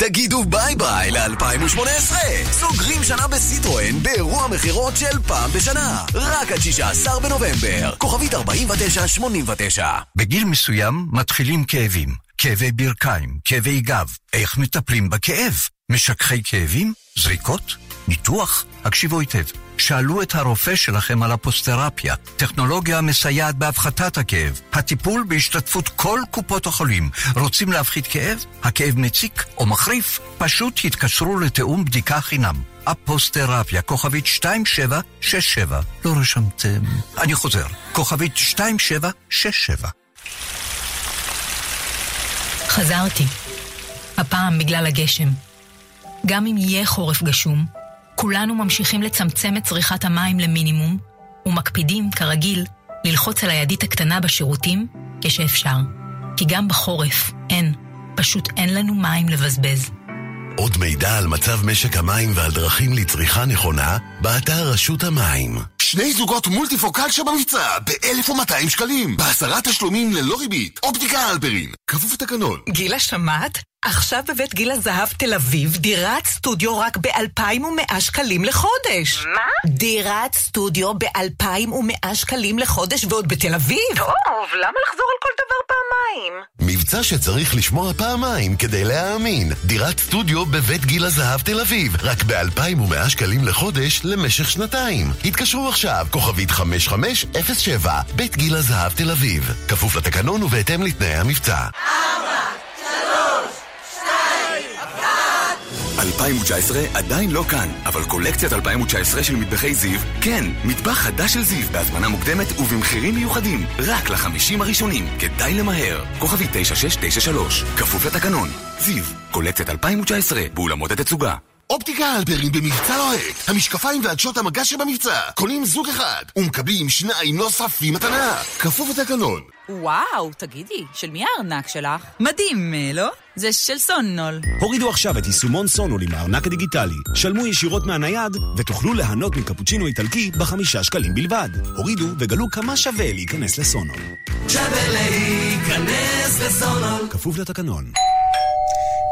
תגידו ביי ביי ל-2018! סוגרים שנה בסיטרואן באירוע מכירות של פעם בשנה. רק עד 16 בנובמבר. כוכבית 4989. בגיל מסוים מתחילים כאבים. כאבי ברכיים, כאבי גב. איך מטפלים בכאב? משככי כאבים? זריקות? ניתוח? הקשיבו היטב. שאלו את הרופא שלכם על אפוסתרפיה, טכנולוגיה המסייעת בהפחתת הכאב, הטיפול בהשתתפות כל קופות החולים. רוצים להפחית כאב? הכאב מציק או מחריף? פשוט התקשרו לתיאום בדיקה חינם. הפוסטרפיה, כוכבית 2767. לא רשמתם? אני חוזר, כוכבית 2767. חזרתי. הפעם בגלל הגשם. גם אם יהיה חורף גשום, כולנו ממשיכים לצמצם את צריכת המים למינימום, ומקפידים, כרגיל, ללחוץ על הידית הקטנה בשירותים כשאפשר. כי גם בחורף אין, פשוט אין לנו מים לבזבז. עוד מידע על מצב משק המים ועל דרכים לצריכה נכונה, באתר רשות המים. שני זוגות מולטיפוקל שבמבצע ב-1,200 שקלים, בעשרה תשלומים ללא ריבית. אופטיקה אלפרין, כפוף לתקנון. גילה שמעת? עכשיו בבית גיל הזהב תל אביב, דירת סטודיו רק ב-2,100 שקלים לחודש. מה? דירת סטודיו ב-2,100 שקלים לחודש ועוד בתל אביב. טוב, למה לחזור על כל דבר פעמיים? מבצע שצריך לשמוע פעמיים כדי להאמין. דירת סטודיו בבית גיל הזהב תל אביב, רק ב-2,100 שקלים לחודש למשך שנתיים. התקשרו עכשיו, כוכבית 5507, בית גיל הזהב תל אביב. כפוף לתקנון ובהתאם לתנאי המבצע. ארבע, שלוש. 2019 עדיין לא כאן, אבל קולקציית 2019 של מטבחי זיו, כן, מטבח חדש של זיו, בהזמנה מוקדמת ובמחירים מיוחדים, רק לחמישים הראשונים, כדאי למהר. כוכבי 9693, כפוף לתקנון. זיו, קולקציית 2019, באולמות התצוגה. אופטיקה אלפרין במבצע לוהט. המשקפיים ועדשות המגע שבמבצע. קונים זוג אחד ומקבלים שניים נוספים מתנה. כפוף לתקנון. וואו, תגידי, של מי הארנק שלך? מדהים, לא? זה של סונול. הורידו עכשיו את יישומון סונול עם הארנק הדיגיטלי. שלמו ישירות מהנייד ותוכלו ליהנות מקפוצ'ינו איטלקי בחמישה שקלים בלבד. הורידו וגלו כמה שווה להיכנס לסונול. שווה להיכנס לסונול. כפוף לתקנון.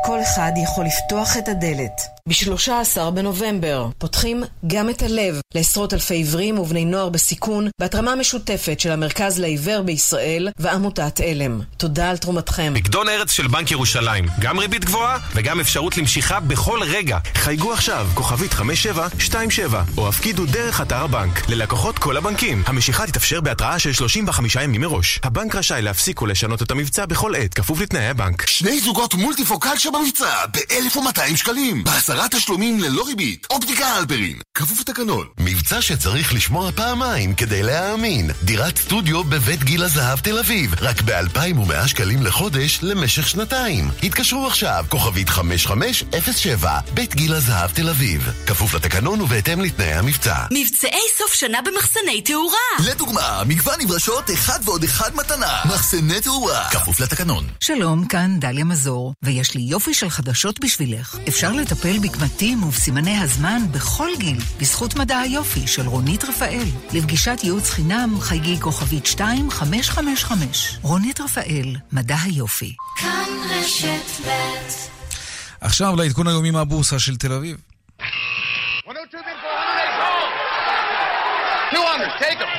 כל אחד יכול לפתוח את הדלת. ב-13 בנובמבר פותחים גם את הלב לעשרות אלפי עיוורים ובני נוער בסיכון בהתרמה משותפת של המרכז לעיוור בישראל ועמותת עלם. תודה על תרומתכם. פקדון ארץ של בנק ירושלים, גם ריבית גבוהה וגם אפשרות למשיכה בכל רגע. חייגו עכשיו, כוכבית 5727, או הפקידו דרך אתר הבנק. ללקוחות כל הבנקים. המשיכה תתאפשר בהתראה של 35 ימים מראש. הבנק רשאי להפסיק ולשנות את המבצע בכל עת, כפוף לתנאי הבנק. שני זוגות מולטיפוקל שבמבצע ב-1200 שקלים. בעשרה תשלומים ללא ריבית. אופטיקה אלפרין. כפוף לתקנון. מבצע שצריך לשמוע פעמיים כדי להאמין. דירת סטודיו בבית גיל הזהב תל אביב. רק ב-2100 שקלים לחודש למשך שנתיים. התקשרו עכשיו, כוכבית 5507, בית גיל הזהב תל אביב. כפוף לתקנון ובהתאם לתנאי המבצע. מבצעי סוף שנה במחסני תאורה. לדוגמה, מגוון נברשות אחד ועוד אחד מתנה. מחסני תאורה. כפוף לתקנון. שלום, כאן דליה מזור, ויש לי יופי של חדשות בשבילך. אפשר לטפל בקמטים ובסימני הזמן בכל גיל, בזכות מדע היופי של רונית רפאל. לפגישת ייעוץ חינם, חייגי כוכבית 2555. רונית רפאל, מדע היופי. כאן רשת ב' עכשיו לעדכון היומי מהבורסה של תל אביב. Two hundred, take him.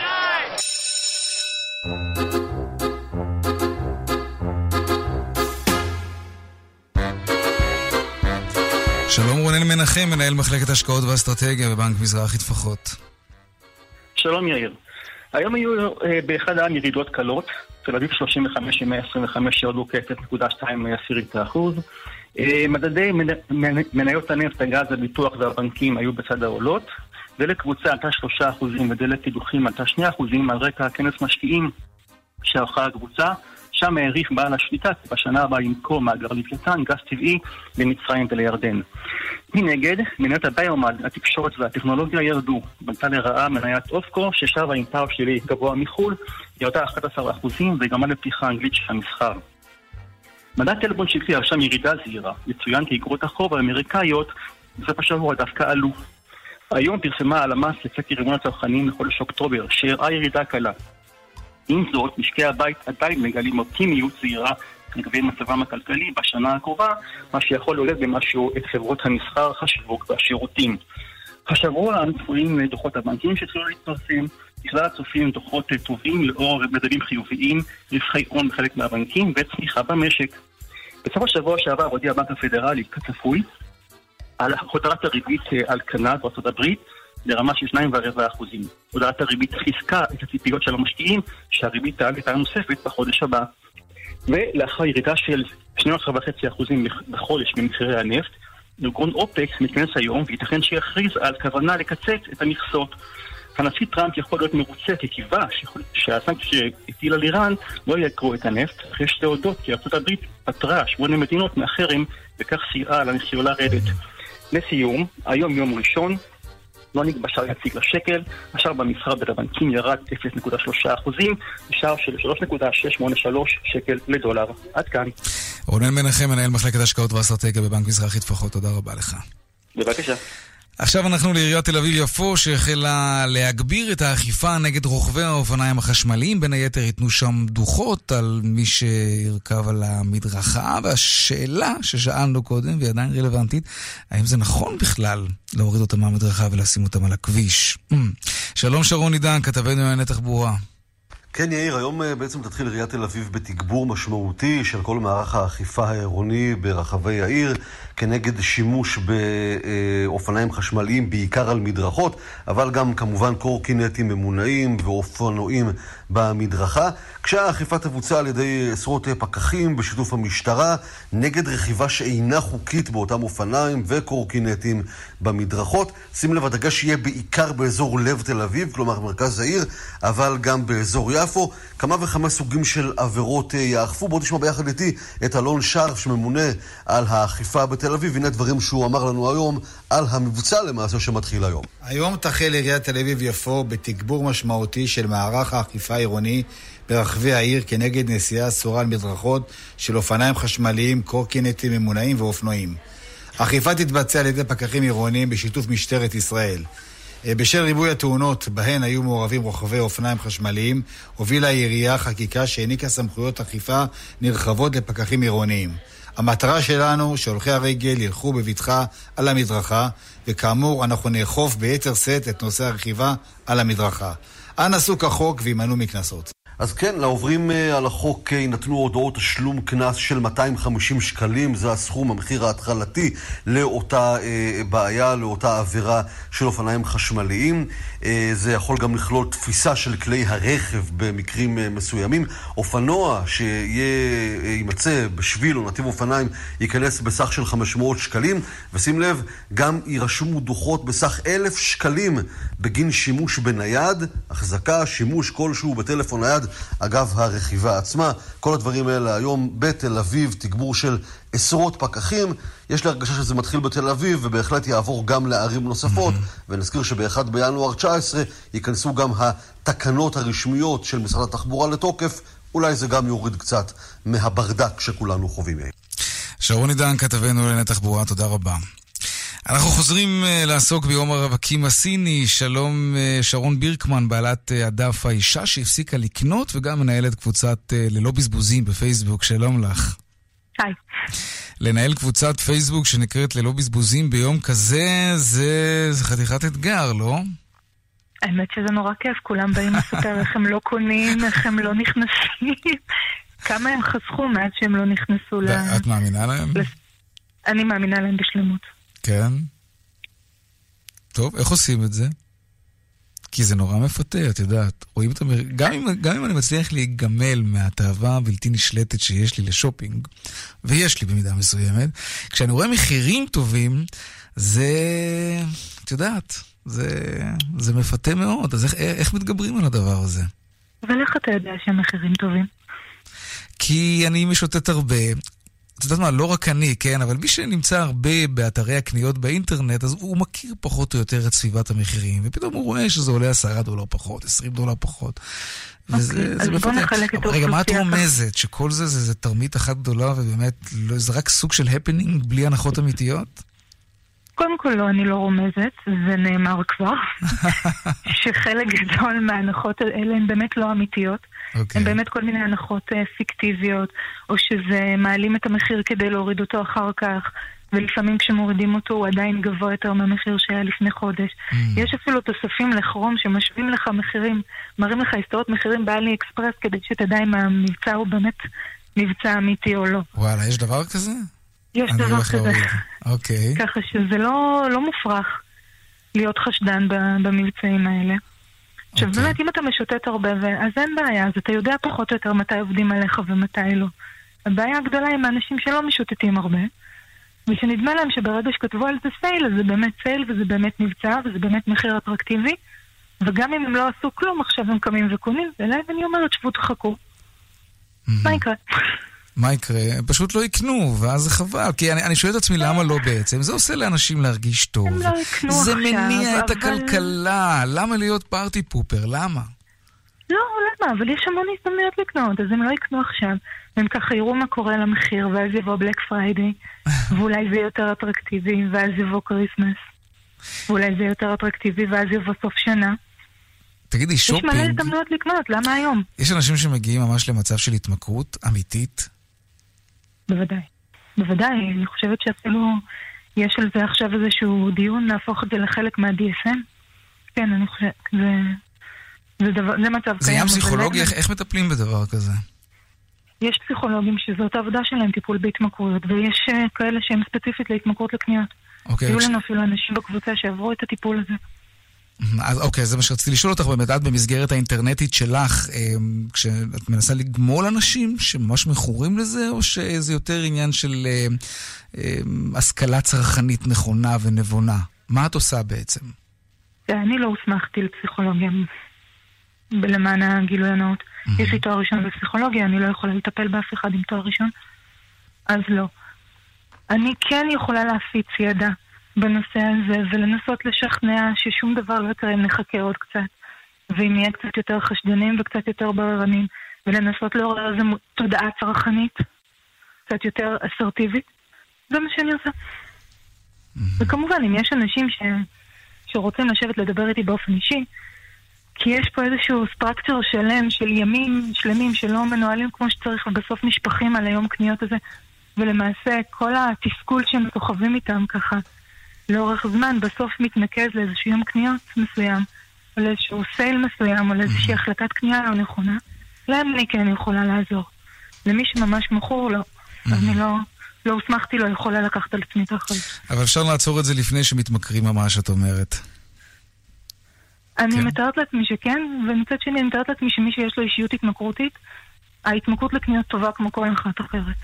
שלום רונן מנחם, מנהל מחלקת השקעות ואסטרטגיה בבנק מזרחי טפחות. שלום יאיר. היום היו אה, באחד העם ירידות קלות, תל אביב 35 עם 125 ירדו כ-0.2 עשירית האחוז. אה, מדדי מנ- מנ- מניות הנפט, הגז, הביטוח והבנקים היו בצד העולות, דלק קבוצה עלתה 3% ודלק קידוחים עלתה 2% על רקע כנס משקיעים שערכה הקבוצה. שם העריך בעל השליטה כי בשנה הבאה ימכור מאגר לוויתן, גז טבעי, למצרים ולירדן. מנגד, מניות הביומד, התקשורת והטכנולוגיה ירדו. בנתה לרעה מניית אופקו, ששבה עם פער שלי גבוה מחו"ל, ירדה 11% וגרמה לפתיחה אנגלית של המסחר. מדד טלפון שקלי רשם ירידה זהירה. יצוין כי אגרות החוב האמריקאיות בסוף השבוע דווקא עלו. היום פרסמה הלמ"ס לסקר ארגון הצרכנים לחודש אוקטובר, שהראה ירידה קלה. עם זאת, משקי הבית עדיין מגלים אופטימיות זהירה לגבי מצבם הכלכלי בשנה הקרובה, מה שיכול לעודד במשהו את חברות המסחר, השיווק והשירותים. השבוע אנו צפויים לדוחות הבנקים שהתחילו להתפרסם, בכלל הצופים דוחות טובים לאור מדדים חיוביים, רווחי הון בחלק מהבנקים וצמיחה במשק. בסוף השבוע שעבר הודיע הבנק הפדרלי, כצפוי, על הותרת הריבית אה, על כנה בארצות הברית לרמה של 2.4%. הודעת הריבית חיזקה את הציפיות של המשקיעים שהריבית תעלה פעם נוספת בחודש הבא. ולאחר ירידה של 12.5% בחודש במחירי הנפט, ארגון אופק מתכנס היום וייתכן שיכריז על כוונה לקצץ את המכסות. הנשיא טראמפ יכול להיות מרוצה כי קיווה שהסנקציה שהטיל על איראן לא יעקרו את הנפט, אחרי שתי הודות כי ארה"ב פטרה שמונה מדינות מהחרם וכך סייעה לנסיעה לרדת. לסיום, היום יום ראשון, לא נקבע שער יציג לשקל, השער במסחר בין הבנקים ירד 0.3 אחוזים, בשער של 3.683 שקל לדולר. עד כאן. רונן מנחם, מנהל מחלקת השקעות ואסטרטגיה בבנק מזרחי טפחות, תודה רבה לך. בבקשה. עכשיו אנחנו לעיריית תל אביב-יפו, שהחלה להגביר את האכיפה נגד רוכבי האופניים החשמליים. בין היתר ייתנו שם דוחות על מי שירכב על המדרכה, והשאלה ששאלנו קודם, והיא עדיין רלוונטית, האם זה נכון בכלל להוריד אותם מהמדרכה ולשים אותם על הכביש? שלום שרון עידן, כתבנו לענייני תחבורה. כן, יאיר, היום אה, בעצם תתחיל עיריית תל אביב בתגבור משמעותי של כל מערך האכיפה העירוני ברחבי העיר כנגד שימוש באופניים חשמליים, בעיקר על מדרכות, אבל גם כמובן קורקינטים ממונעים ואופנועים במדרכה, כשהאכיפה תבוצע על ידי עשרות פקחים בשיתוף המשטרה נגד רכיבה שאינה חוקית באותם אופניים וקורקינטים במדרכות. שים לב, הדגש יהיה בעיקר באזור לב תל אביב, כלומר מרכז העיר, אבל גם באזור יפו. כמה וכמה סוגים של עבירות אה, יאכפו. בואו נשמע ביחד איתי את אלון שרף שממונה על האכיפה בתל אביב. הנה דברים שהוא אמר לנו היום על המבצע למעשה שמתחיל היום. היום תחל עיריית תל אביב-יפו בתגבור משמעותי של מערך האכיפה העירוני ברחבי העיר כנגד נסיעה אסורה על מדרכות של אופניים חשמליים, קורקינטים ממונעים ואופנועים. האכיפה תתבצע על ידי פקחים עירוניים בשיתוף משטרת ישראל. אה, בשל ריבוי התאונות בהן היו מעורבים רוכבי אופניים חשמליים, הובילה העירייה חקיקה שהעניקה סמכויות אכיפה נרחבות לפקחים עירוניים. המטרה שלנו שהולכי הרגל ילכו בבטחה על המדרכה, וכאמור, אנחנו נאכוף ביתר שאת את נושא הרכיבה על המדרכה. אנא סעו כחוק וימנעו מקנסות. אז כן, לעוברים אה, על החוק אה, יינתנו הודעות תשלום קנס של 250 שקלים, זה הסכום, המחיר ההתחלתי לאותה אה, בעיה, לאותה עבירה של אופניים חשמליים. זה יכול גם לכלול תפיסה של כלי הרכב במקרים מסוימים. אופנוע שיימצא בשביל או נתיב אופניים ייכנס בסך של 500 שקלים, ושים לב, גם יירשמו דוחות בסך 1,000 שקלים בגין שימוש בנייד, החזקה, שימוש כלשהו בטלפון נייד. אגב הרכיבה עצמה. כל הדברים האלה היום בתל אביב, תגבור של עשרות פקחים. יש לי הרגשה שזה מתחיל בתל אביב ובהחלט יעבור גם לערים נוספות. Mm-hmm. ונזכיר שב-1 בינואר 19 ייכנסו גם התקנות הרשמיות של משרד התחבורה לתוקף. אולי זה גם יוריד קצת מהברדק שכולנו חווים. שרון עידן, כתבנו לענייני תחבורה, תודה רבה. אנחנו חוזרים uh, לעסוק ביום הרווקים הסיני. שלום uh, שרון בירקמן, בעלת uh, הדף האישה שהפסיקה לקנות וגם מנהלת קבוצת ללא בזבוזים בפייסבוק. שלום לך. היי. לנהל קבוצת פייסבוק שנקראת ללא בזבוזים ביום כזה, זה, זה חתיכת אתגר, לא? האמת שזה נורא כיף, כולם באים לספר איך הם לא קונים, איך הם לא נכנסים. כמה הם חסכו מאז שהם לא נכנסו ל... את מאמינה להם? אני מאמינה להם בשלמות. כן. טוב, איך עושים את זה? כי זה נורא מפתה, את יודעת. רואים את המר... גם, אם, גם אם אני מצליח להיגמל מהתאווה הבלתי נשלטת שיש לי לשופינג, ויש לי במידה מסוימת, כשאני רואה מחירים טובים, זה... את יודעת, זה, זה מפתה מאוד. אז איך, איך מתגברים על הדבר הזה? אבל איך אתה יודע שהמחירים טובים? כי אני משוטט הרבה, את יודעת מה, לא רק אני, כן, אבל מי שנמצא הרבה באתרי הקניות באינטרנט, אז הוא מכיר פחות או יותר את סביבת המחירים, ופתאום הוא רואה שזה עולה עשרה דולר פחות, עשרים דולר פחות. וזה אוקיי, אז בוא נחלק את רגע, מה את רומזת? שכל זה זה, זה תרמית אחת גדולה, ובאמת, לא, זה רק סוג של הפנינג בלי הנחות אמיתיות? קודם כל לא, אני לא רומזת, זה נאמר כבר, שחלק גדול מההנחות האלה הן באמת לא אמיתיות. Okay. אוקיי. הן באמת כל מיני הנחות uh, פיקטיביות, או שזה מעלים את המחיר כדי להוריד אותו אחר כך, ולפעמים כשמורידים אותו הוא עדיין גבוה יותר מהמחיר שהיה לפני חודש. Mm. יש אפילו תוספים לכרום שמשווים לך מחירים, מראים לך הסתרות מחירים באלי אקספרס כדי שתדע אם המבצע הוא באמת מבצע אמיתי או לא. וואלה, יש דבר כזה? יש דבר כזה. אוקיי. ככה שזה לא, לא מופרך להיות חשדן במבצעים האלה. עכשיו okay. אוקיי. באמת, אם אתה משוטט הרבה, אז אין בעיה, אז אתה יודע פחות או יותר מתי עובדים עליך ומתי לא. הבעיה הגדולה היא מאנשים שלא משוטטים הרבה, ושנדמה להם שברגע שכתבו על זה סייל, אז זה באמת סייל וזה באמת מבצע וזה באמת מחיר אטרקטיבי, וגם אם הם לא עשו כלום, עכשיו הם קמים וקונים, ולהם אני אומרת, שבו תחכו. מה יקרה? מה יקרה? הם פשוט לא יקנו, ואז זה חבל. כי אני, אני שואל את עצמי למה לא בעצם. זה עושה לאנשים להרגיש טוב. הם לא יקנו עכשיו, זה מניע את הכלכלה. למה להיות party pooper? למה? לא, למה? אבל יש המון הזדמנויות לקנות, אז הם לא יקנו עכשיו. הם ככה יראו מה קורה למחיר, ואז יבוא בלק פריידיי, ואולי זה יותר אטרקטיבי, ואז יבוא Christmas. ואולי זה יותר אטרקטיבי, ואז יבוא סוף שנה. תגידי, שופינג... יש מלא הזדמנויות לקנות, למה היום? יש אנשים שמגיעים ממש למצב של התמכרות אמיתית? בוודאי. בוודאי, אני חושבת שאפילו יש על זה עכשיו איזשהו דיון להפוך את זה לחלק מה-DSM. כן, אני חושבת, זה, זה, דבר, זה מצב זה קיים. זה עניין פסיכולוגי? איך, איך מטפלים בדבר כזה? יש פסיכולוגים שזאת העבודה שלהם, טיפול בהתמכרויות, ויש uh, כאלה שהם ספציפית להתמכרות לקניות. אוקיי. היו לנו אפילו אנשים בקבוצה שעברו את הטיפול הזה. אז אוקיי, זה מה שרציתי לשאול אותך באמת, את במסגרת האינטרנטית שלך, אמ, כשאת מנסה לגמול אנשים שממש מכורים לזה, או שזה יותר עניין של אמ, אמ, השכלה צרכנית נכונה ונבונה? מה את עושה בעצם? אני לא הוסמכתי לפסיכולוגיה, למען הגילוי הנאות. יש לי תואר ראשון בפסיכולוגיה, אני לא יכולה לטפל באף אחד עם תואר ראשון, אז לא. אני כן יכולה להפיץ ידע. בנושא הזה, ולנסות לשכנע ששום דבר לא יקרה אם נחכה עוד קצת. ואם נהיה קצת יותר חשדנים וקצת יותר בררנים, ולנסות לעורר איזו תודעה צרכנית, קצת יותר אסרטיבית, זה מה שאני עושה. וכמובן, אם יש אנשים ש... שרוצים לשבת לדבר איתי באופן אישי, כי יש פה איזשהו סטרקצ'ר שלם של ימים שלמים שלא מנוהלים כמו שצריך, ובסוף נשפכים על היום קניות הזה, ולמעשה כל התסכול שהם סוחבים איתם ככה לאורך זמן, בסוף מתנקז לאיזשהו יום קניות מסוים, או לאיזשהו סייל מסוים, או לאיזושהי החלטת קנייה לא נכונה, להם אני כן יכולה לעזור. למי שממש מכור, לא. אני לא, לא הוסמכתי, לא יכולה לקחת על עצמי את האחריות. אבל אפשר לעצור את זה לפני שמתמכרים ממש, את אומרת. אני מתארת לעצמי שכן, ומצד שני אני מתארת לעצמי שמי שיש לו אישיות התמכרותית, ההתמכרות לקניות טובה כמו כל אחת אחרת.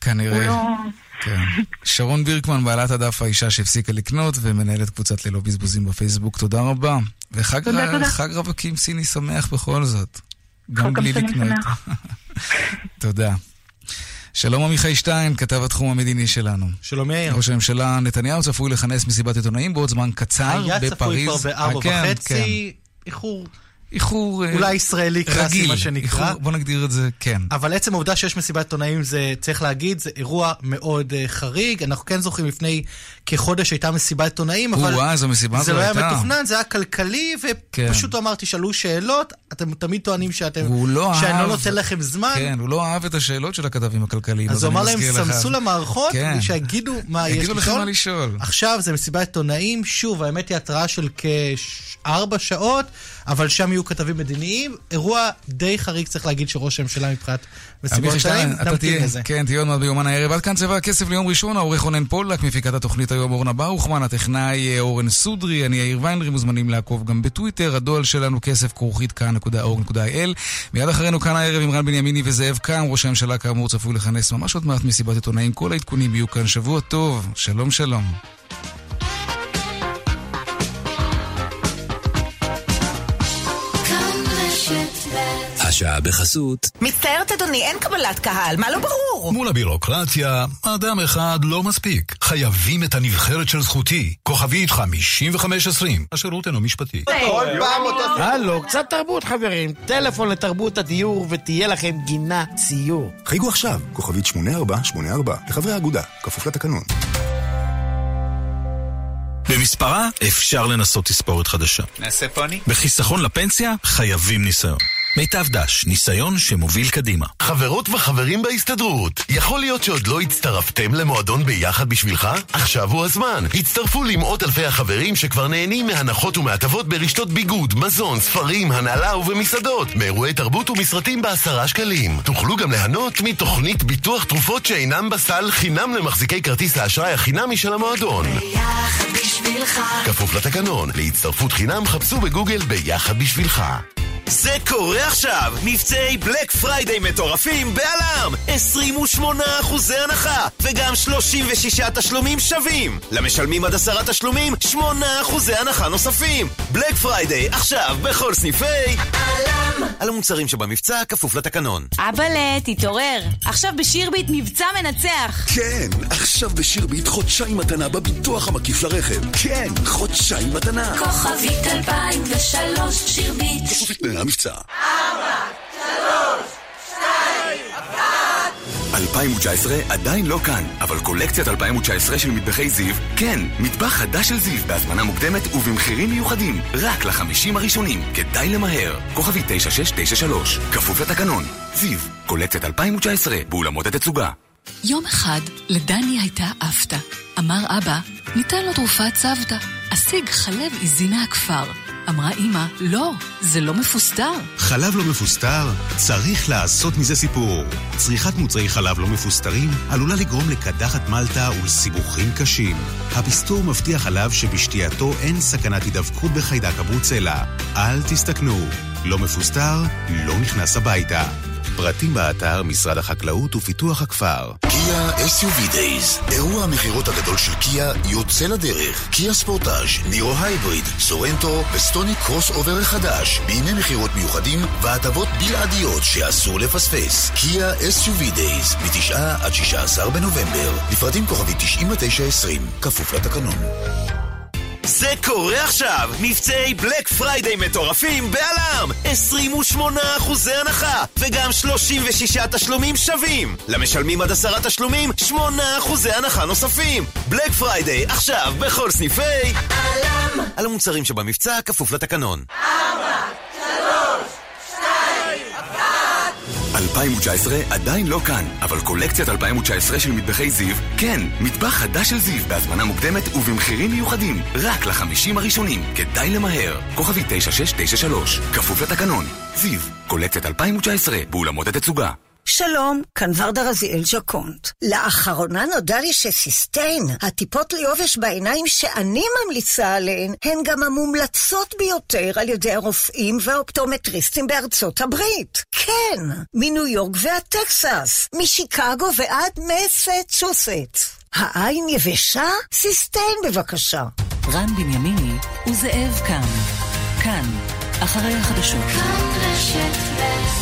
כנראה. הוא לא... כן. שרון בירקמן, בעלת הדף האישה שהפסיקה לקנות ומנהלת קבוצת ללא בזבוזים בפייסבוק, תודה רבה. וחג תודה, ר- תודה. חג רווקים סיני שמח בכל זאת. גם בלי לקנות. תודה. שלום עמיחי שטיין, כתב התחום המדיני שלנו. שלום יאיר. ראש הממשלה נתניהו צפוי לכנס מסיבת עיתונאים בעוד זמן קצר היה צפוי בפריז. כבר בארבע אה, כן, וחצי, איחור איחור... אה, אולי ישראלי קלאסי, רגיל. מה שנקרא. איחור, בוא נגדיר את זה, כן. אבל עצם העובדה שיש מסיבת עיתונאים זה, צריך להגיד, זה אירוע מאוד uh, חריג. אנחנו כן זוכרים לפני כחודש הייתה מסיבת עיתונאים, אבל או-אה, איזו מסיבה זה זו לא היה הייתה. מתוכנן, זה היה כלכלי, כן. ופשוט הוא אמר, תשאלו שאלות, אתם תמיד טוענים שאתם, הוא לא שאני אהב... לא נותן לכם זמן. כן, הוא לא אהב את השאלות של הכתבים הכלכליים. אז הוא אני אמר להם. סמסו למערכות, כן. שיגידו מה יש לשאול. עכשיו זה מסיבת עיתונאים, שוב, האמת היא התראה של כארבע שעות, אבל שם יהיו כתבים מדיניים. אירוע די חריג, צריך להגיד, שראש הממשלה מבחינת מסיבות אתה נמתין לזה. כן, תהיה עוד מעט ביומן הערב. עד כאן צבע הכסף ליום ראשון, העורך רונן פולק, מפיקת התוכנית היום אורנה ברוכמן, הטכנאי אה, אורן סודרי, אני יאיר ויינרי, מוזמנים לעקוב גם בטוויטר, הדואל שלנו כסף כרוכית כאן.org.il. מיד אחרינו כאן הערב עם רן בנימיני וזאב קם, ראש הממשלה כאמור צפוי לכנס ממש עוד מעט מסיבת עיתונאים. כל העדכונים יהיו כאן. שבוע טוב, שלום שלום. השעה בחסות. מצטערת אדוני, אין קבלת קהל, מה לא ברור? מול הבירוקרטיה, אדם אחד לא מספיק. חייבים את הנבחרת של זכותי. כוכבית 5520. השירות אינו משפטי. כל פעם אותו... הלו, קצת תרבות חברים. טלפון לתרבות הדיור ותהיה לכם גינה ציור. חייגו עכשיו, כוכבית 8484, לחברי האגודה, כפוף לתקנון. במספרה אפשר לנסות תספורת חדשה. נעשה פוני? בחיסכון לפנסיה חייבים ניסיון. מיטב דש, ניסיון שמוביל קדימה. חברות וחברים בהסתדרות, יכול להיות שעוד לא הצטרפתם למועדון ביחד בשבילך? עכשיו הוא הזמן. הצטרפו למאות אלפי החברים שכבר נהנים מהנחות ומהטבות ברשתות ביגוד, מזון, ספרים, הנהלה ובמסעדות, מאירועי תרבות ומסרטים בעשרה שקלים. תוכלו גם ליהנות מתוכנית ביטוח תרופות שאינם בסל חינם למחזיקי כרטיס האשראי החינמי של המועדון. ביחד בשבילך. כפוף לתקנון, להצטרפות חינם חפשו בגוגל ביחד בשבילך. זה קורה עכשיו! מבצעי בלק פריידיי מטורפים בעלם! 28% הנחה, וגם 36 תשלומים שווים! למשלמים עד עשרה תשלומים, 8% הנחה נוספים! בלק פריידיי עכשיו בכל סניפי... עלם! על המוצרים שבמבצע כפוף לתקנון. אבאלה, תתעורר. עכשיו בשירביט מבצע מנצח. כן, עכשיו בשירביט חודשיים מתנה בביטוח המקיף לרכב. כן, חודשיים מתנה. כוכבית 2003 שירביט. המבצע. ארבע, שלוש, שתיים, אחת. 2019 עדיין לא כאן, אבל קולקציית 2019 של מטבחי זיו, כן, מטבח חדש של זיו בהזמנה מוקדמת ובמחירים מיוחדים, רק לחמישים הראשונים, כדאי למהר. כוכבי 9693, כפוף לתקנון. זיו, קולקציית 2019, באולמות התצוגה. יום אחד לדני הייתה אפתא. אמר אבא, ניתן לו תרופת צוותא. אשיג חלב עיזי מהכפר. אמרה אמא, לא, זה לא מפוסטר. חלב לא מפוסטר? צריך לעשות מזה סיפור. צריכת מוצרי חלב לא מפוסטרים עלולה לגרום לקדחת מלטה ולסיבוכים קשים. הפסטור מבטיח חלב שבשתייתו אין סכנת הידבקות בחיידק הברוצלה. אל תסתכנו. לא מפוסטר, לא נכנס הביתה. פרטים באתר משרד החקלאות ופיתוח הכפר. קיה SUV Days, אירוע המכירות הגדול של קיה יוצא לדרך. קיה ספורטאז', נירו הייבריד, סורנטו וסטוני קרוס אובר החדש, בימי מכירות מיוחדים והטבות בלעדיות שאסור לפספס. קיה SUV Days, מ-9 עד 16 בנובמבר, לפרטים כוכבי 9920, כפוף לתקנון. זה קורה עכשיו! מבצעי בלק פריידיי מטורפים בעלם! 28% הנחה, וגם 36 תשלומים שווים! למשלמים עד עשרה תשלומים, 8% הנחה נוספים! בלק פריידיי עכשיו בכל סניפי... עלם! על המוצרים שבמבצע כפוף לתקנון. ארבע, שלוש, שתיים, אחת. 2019 עדיין לא כאן, אבל קולקציית 2019 של מטבחי זיו, כן, מטבח חדש של זיו, בהזמנה מוקדמת ובמחירים מיוחדים, רק לחמישים הראשונים, כדאי למהר. כוכבי 9693, כפוף לתקנון. זיו, קולקציית 2019, באולמות התצוגה. שלום, כאן ורדה רזיאל ז'קונט. לאחרונה נודע לי שסיסטיין, הטיפות ליובש בעיניים שאני ממליצה עליהן, הן גם המומלצות ביותר על ידי הרופאים והאופטומטריסטים בארצות הברית. כן, מניו יורק ועד טקסס, משיקגו ועד מסצ'וסט. העין יבשה? סיסטיין בבקשה. רן בנימיני וזאב קם. כאן, אחרי החדשות. כאן רשת ב'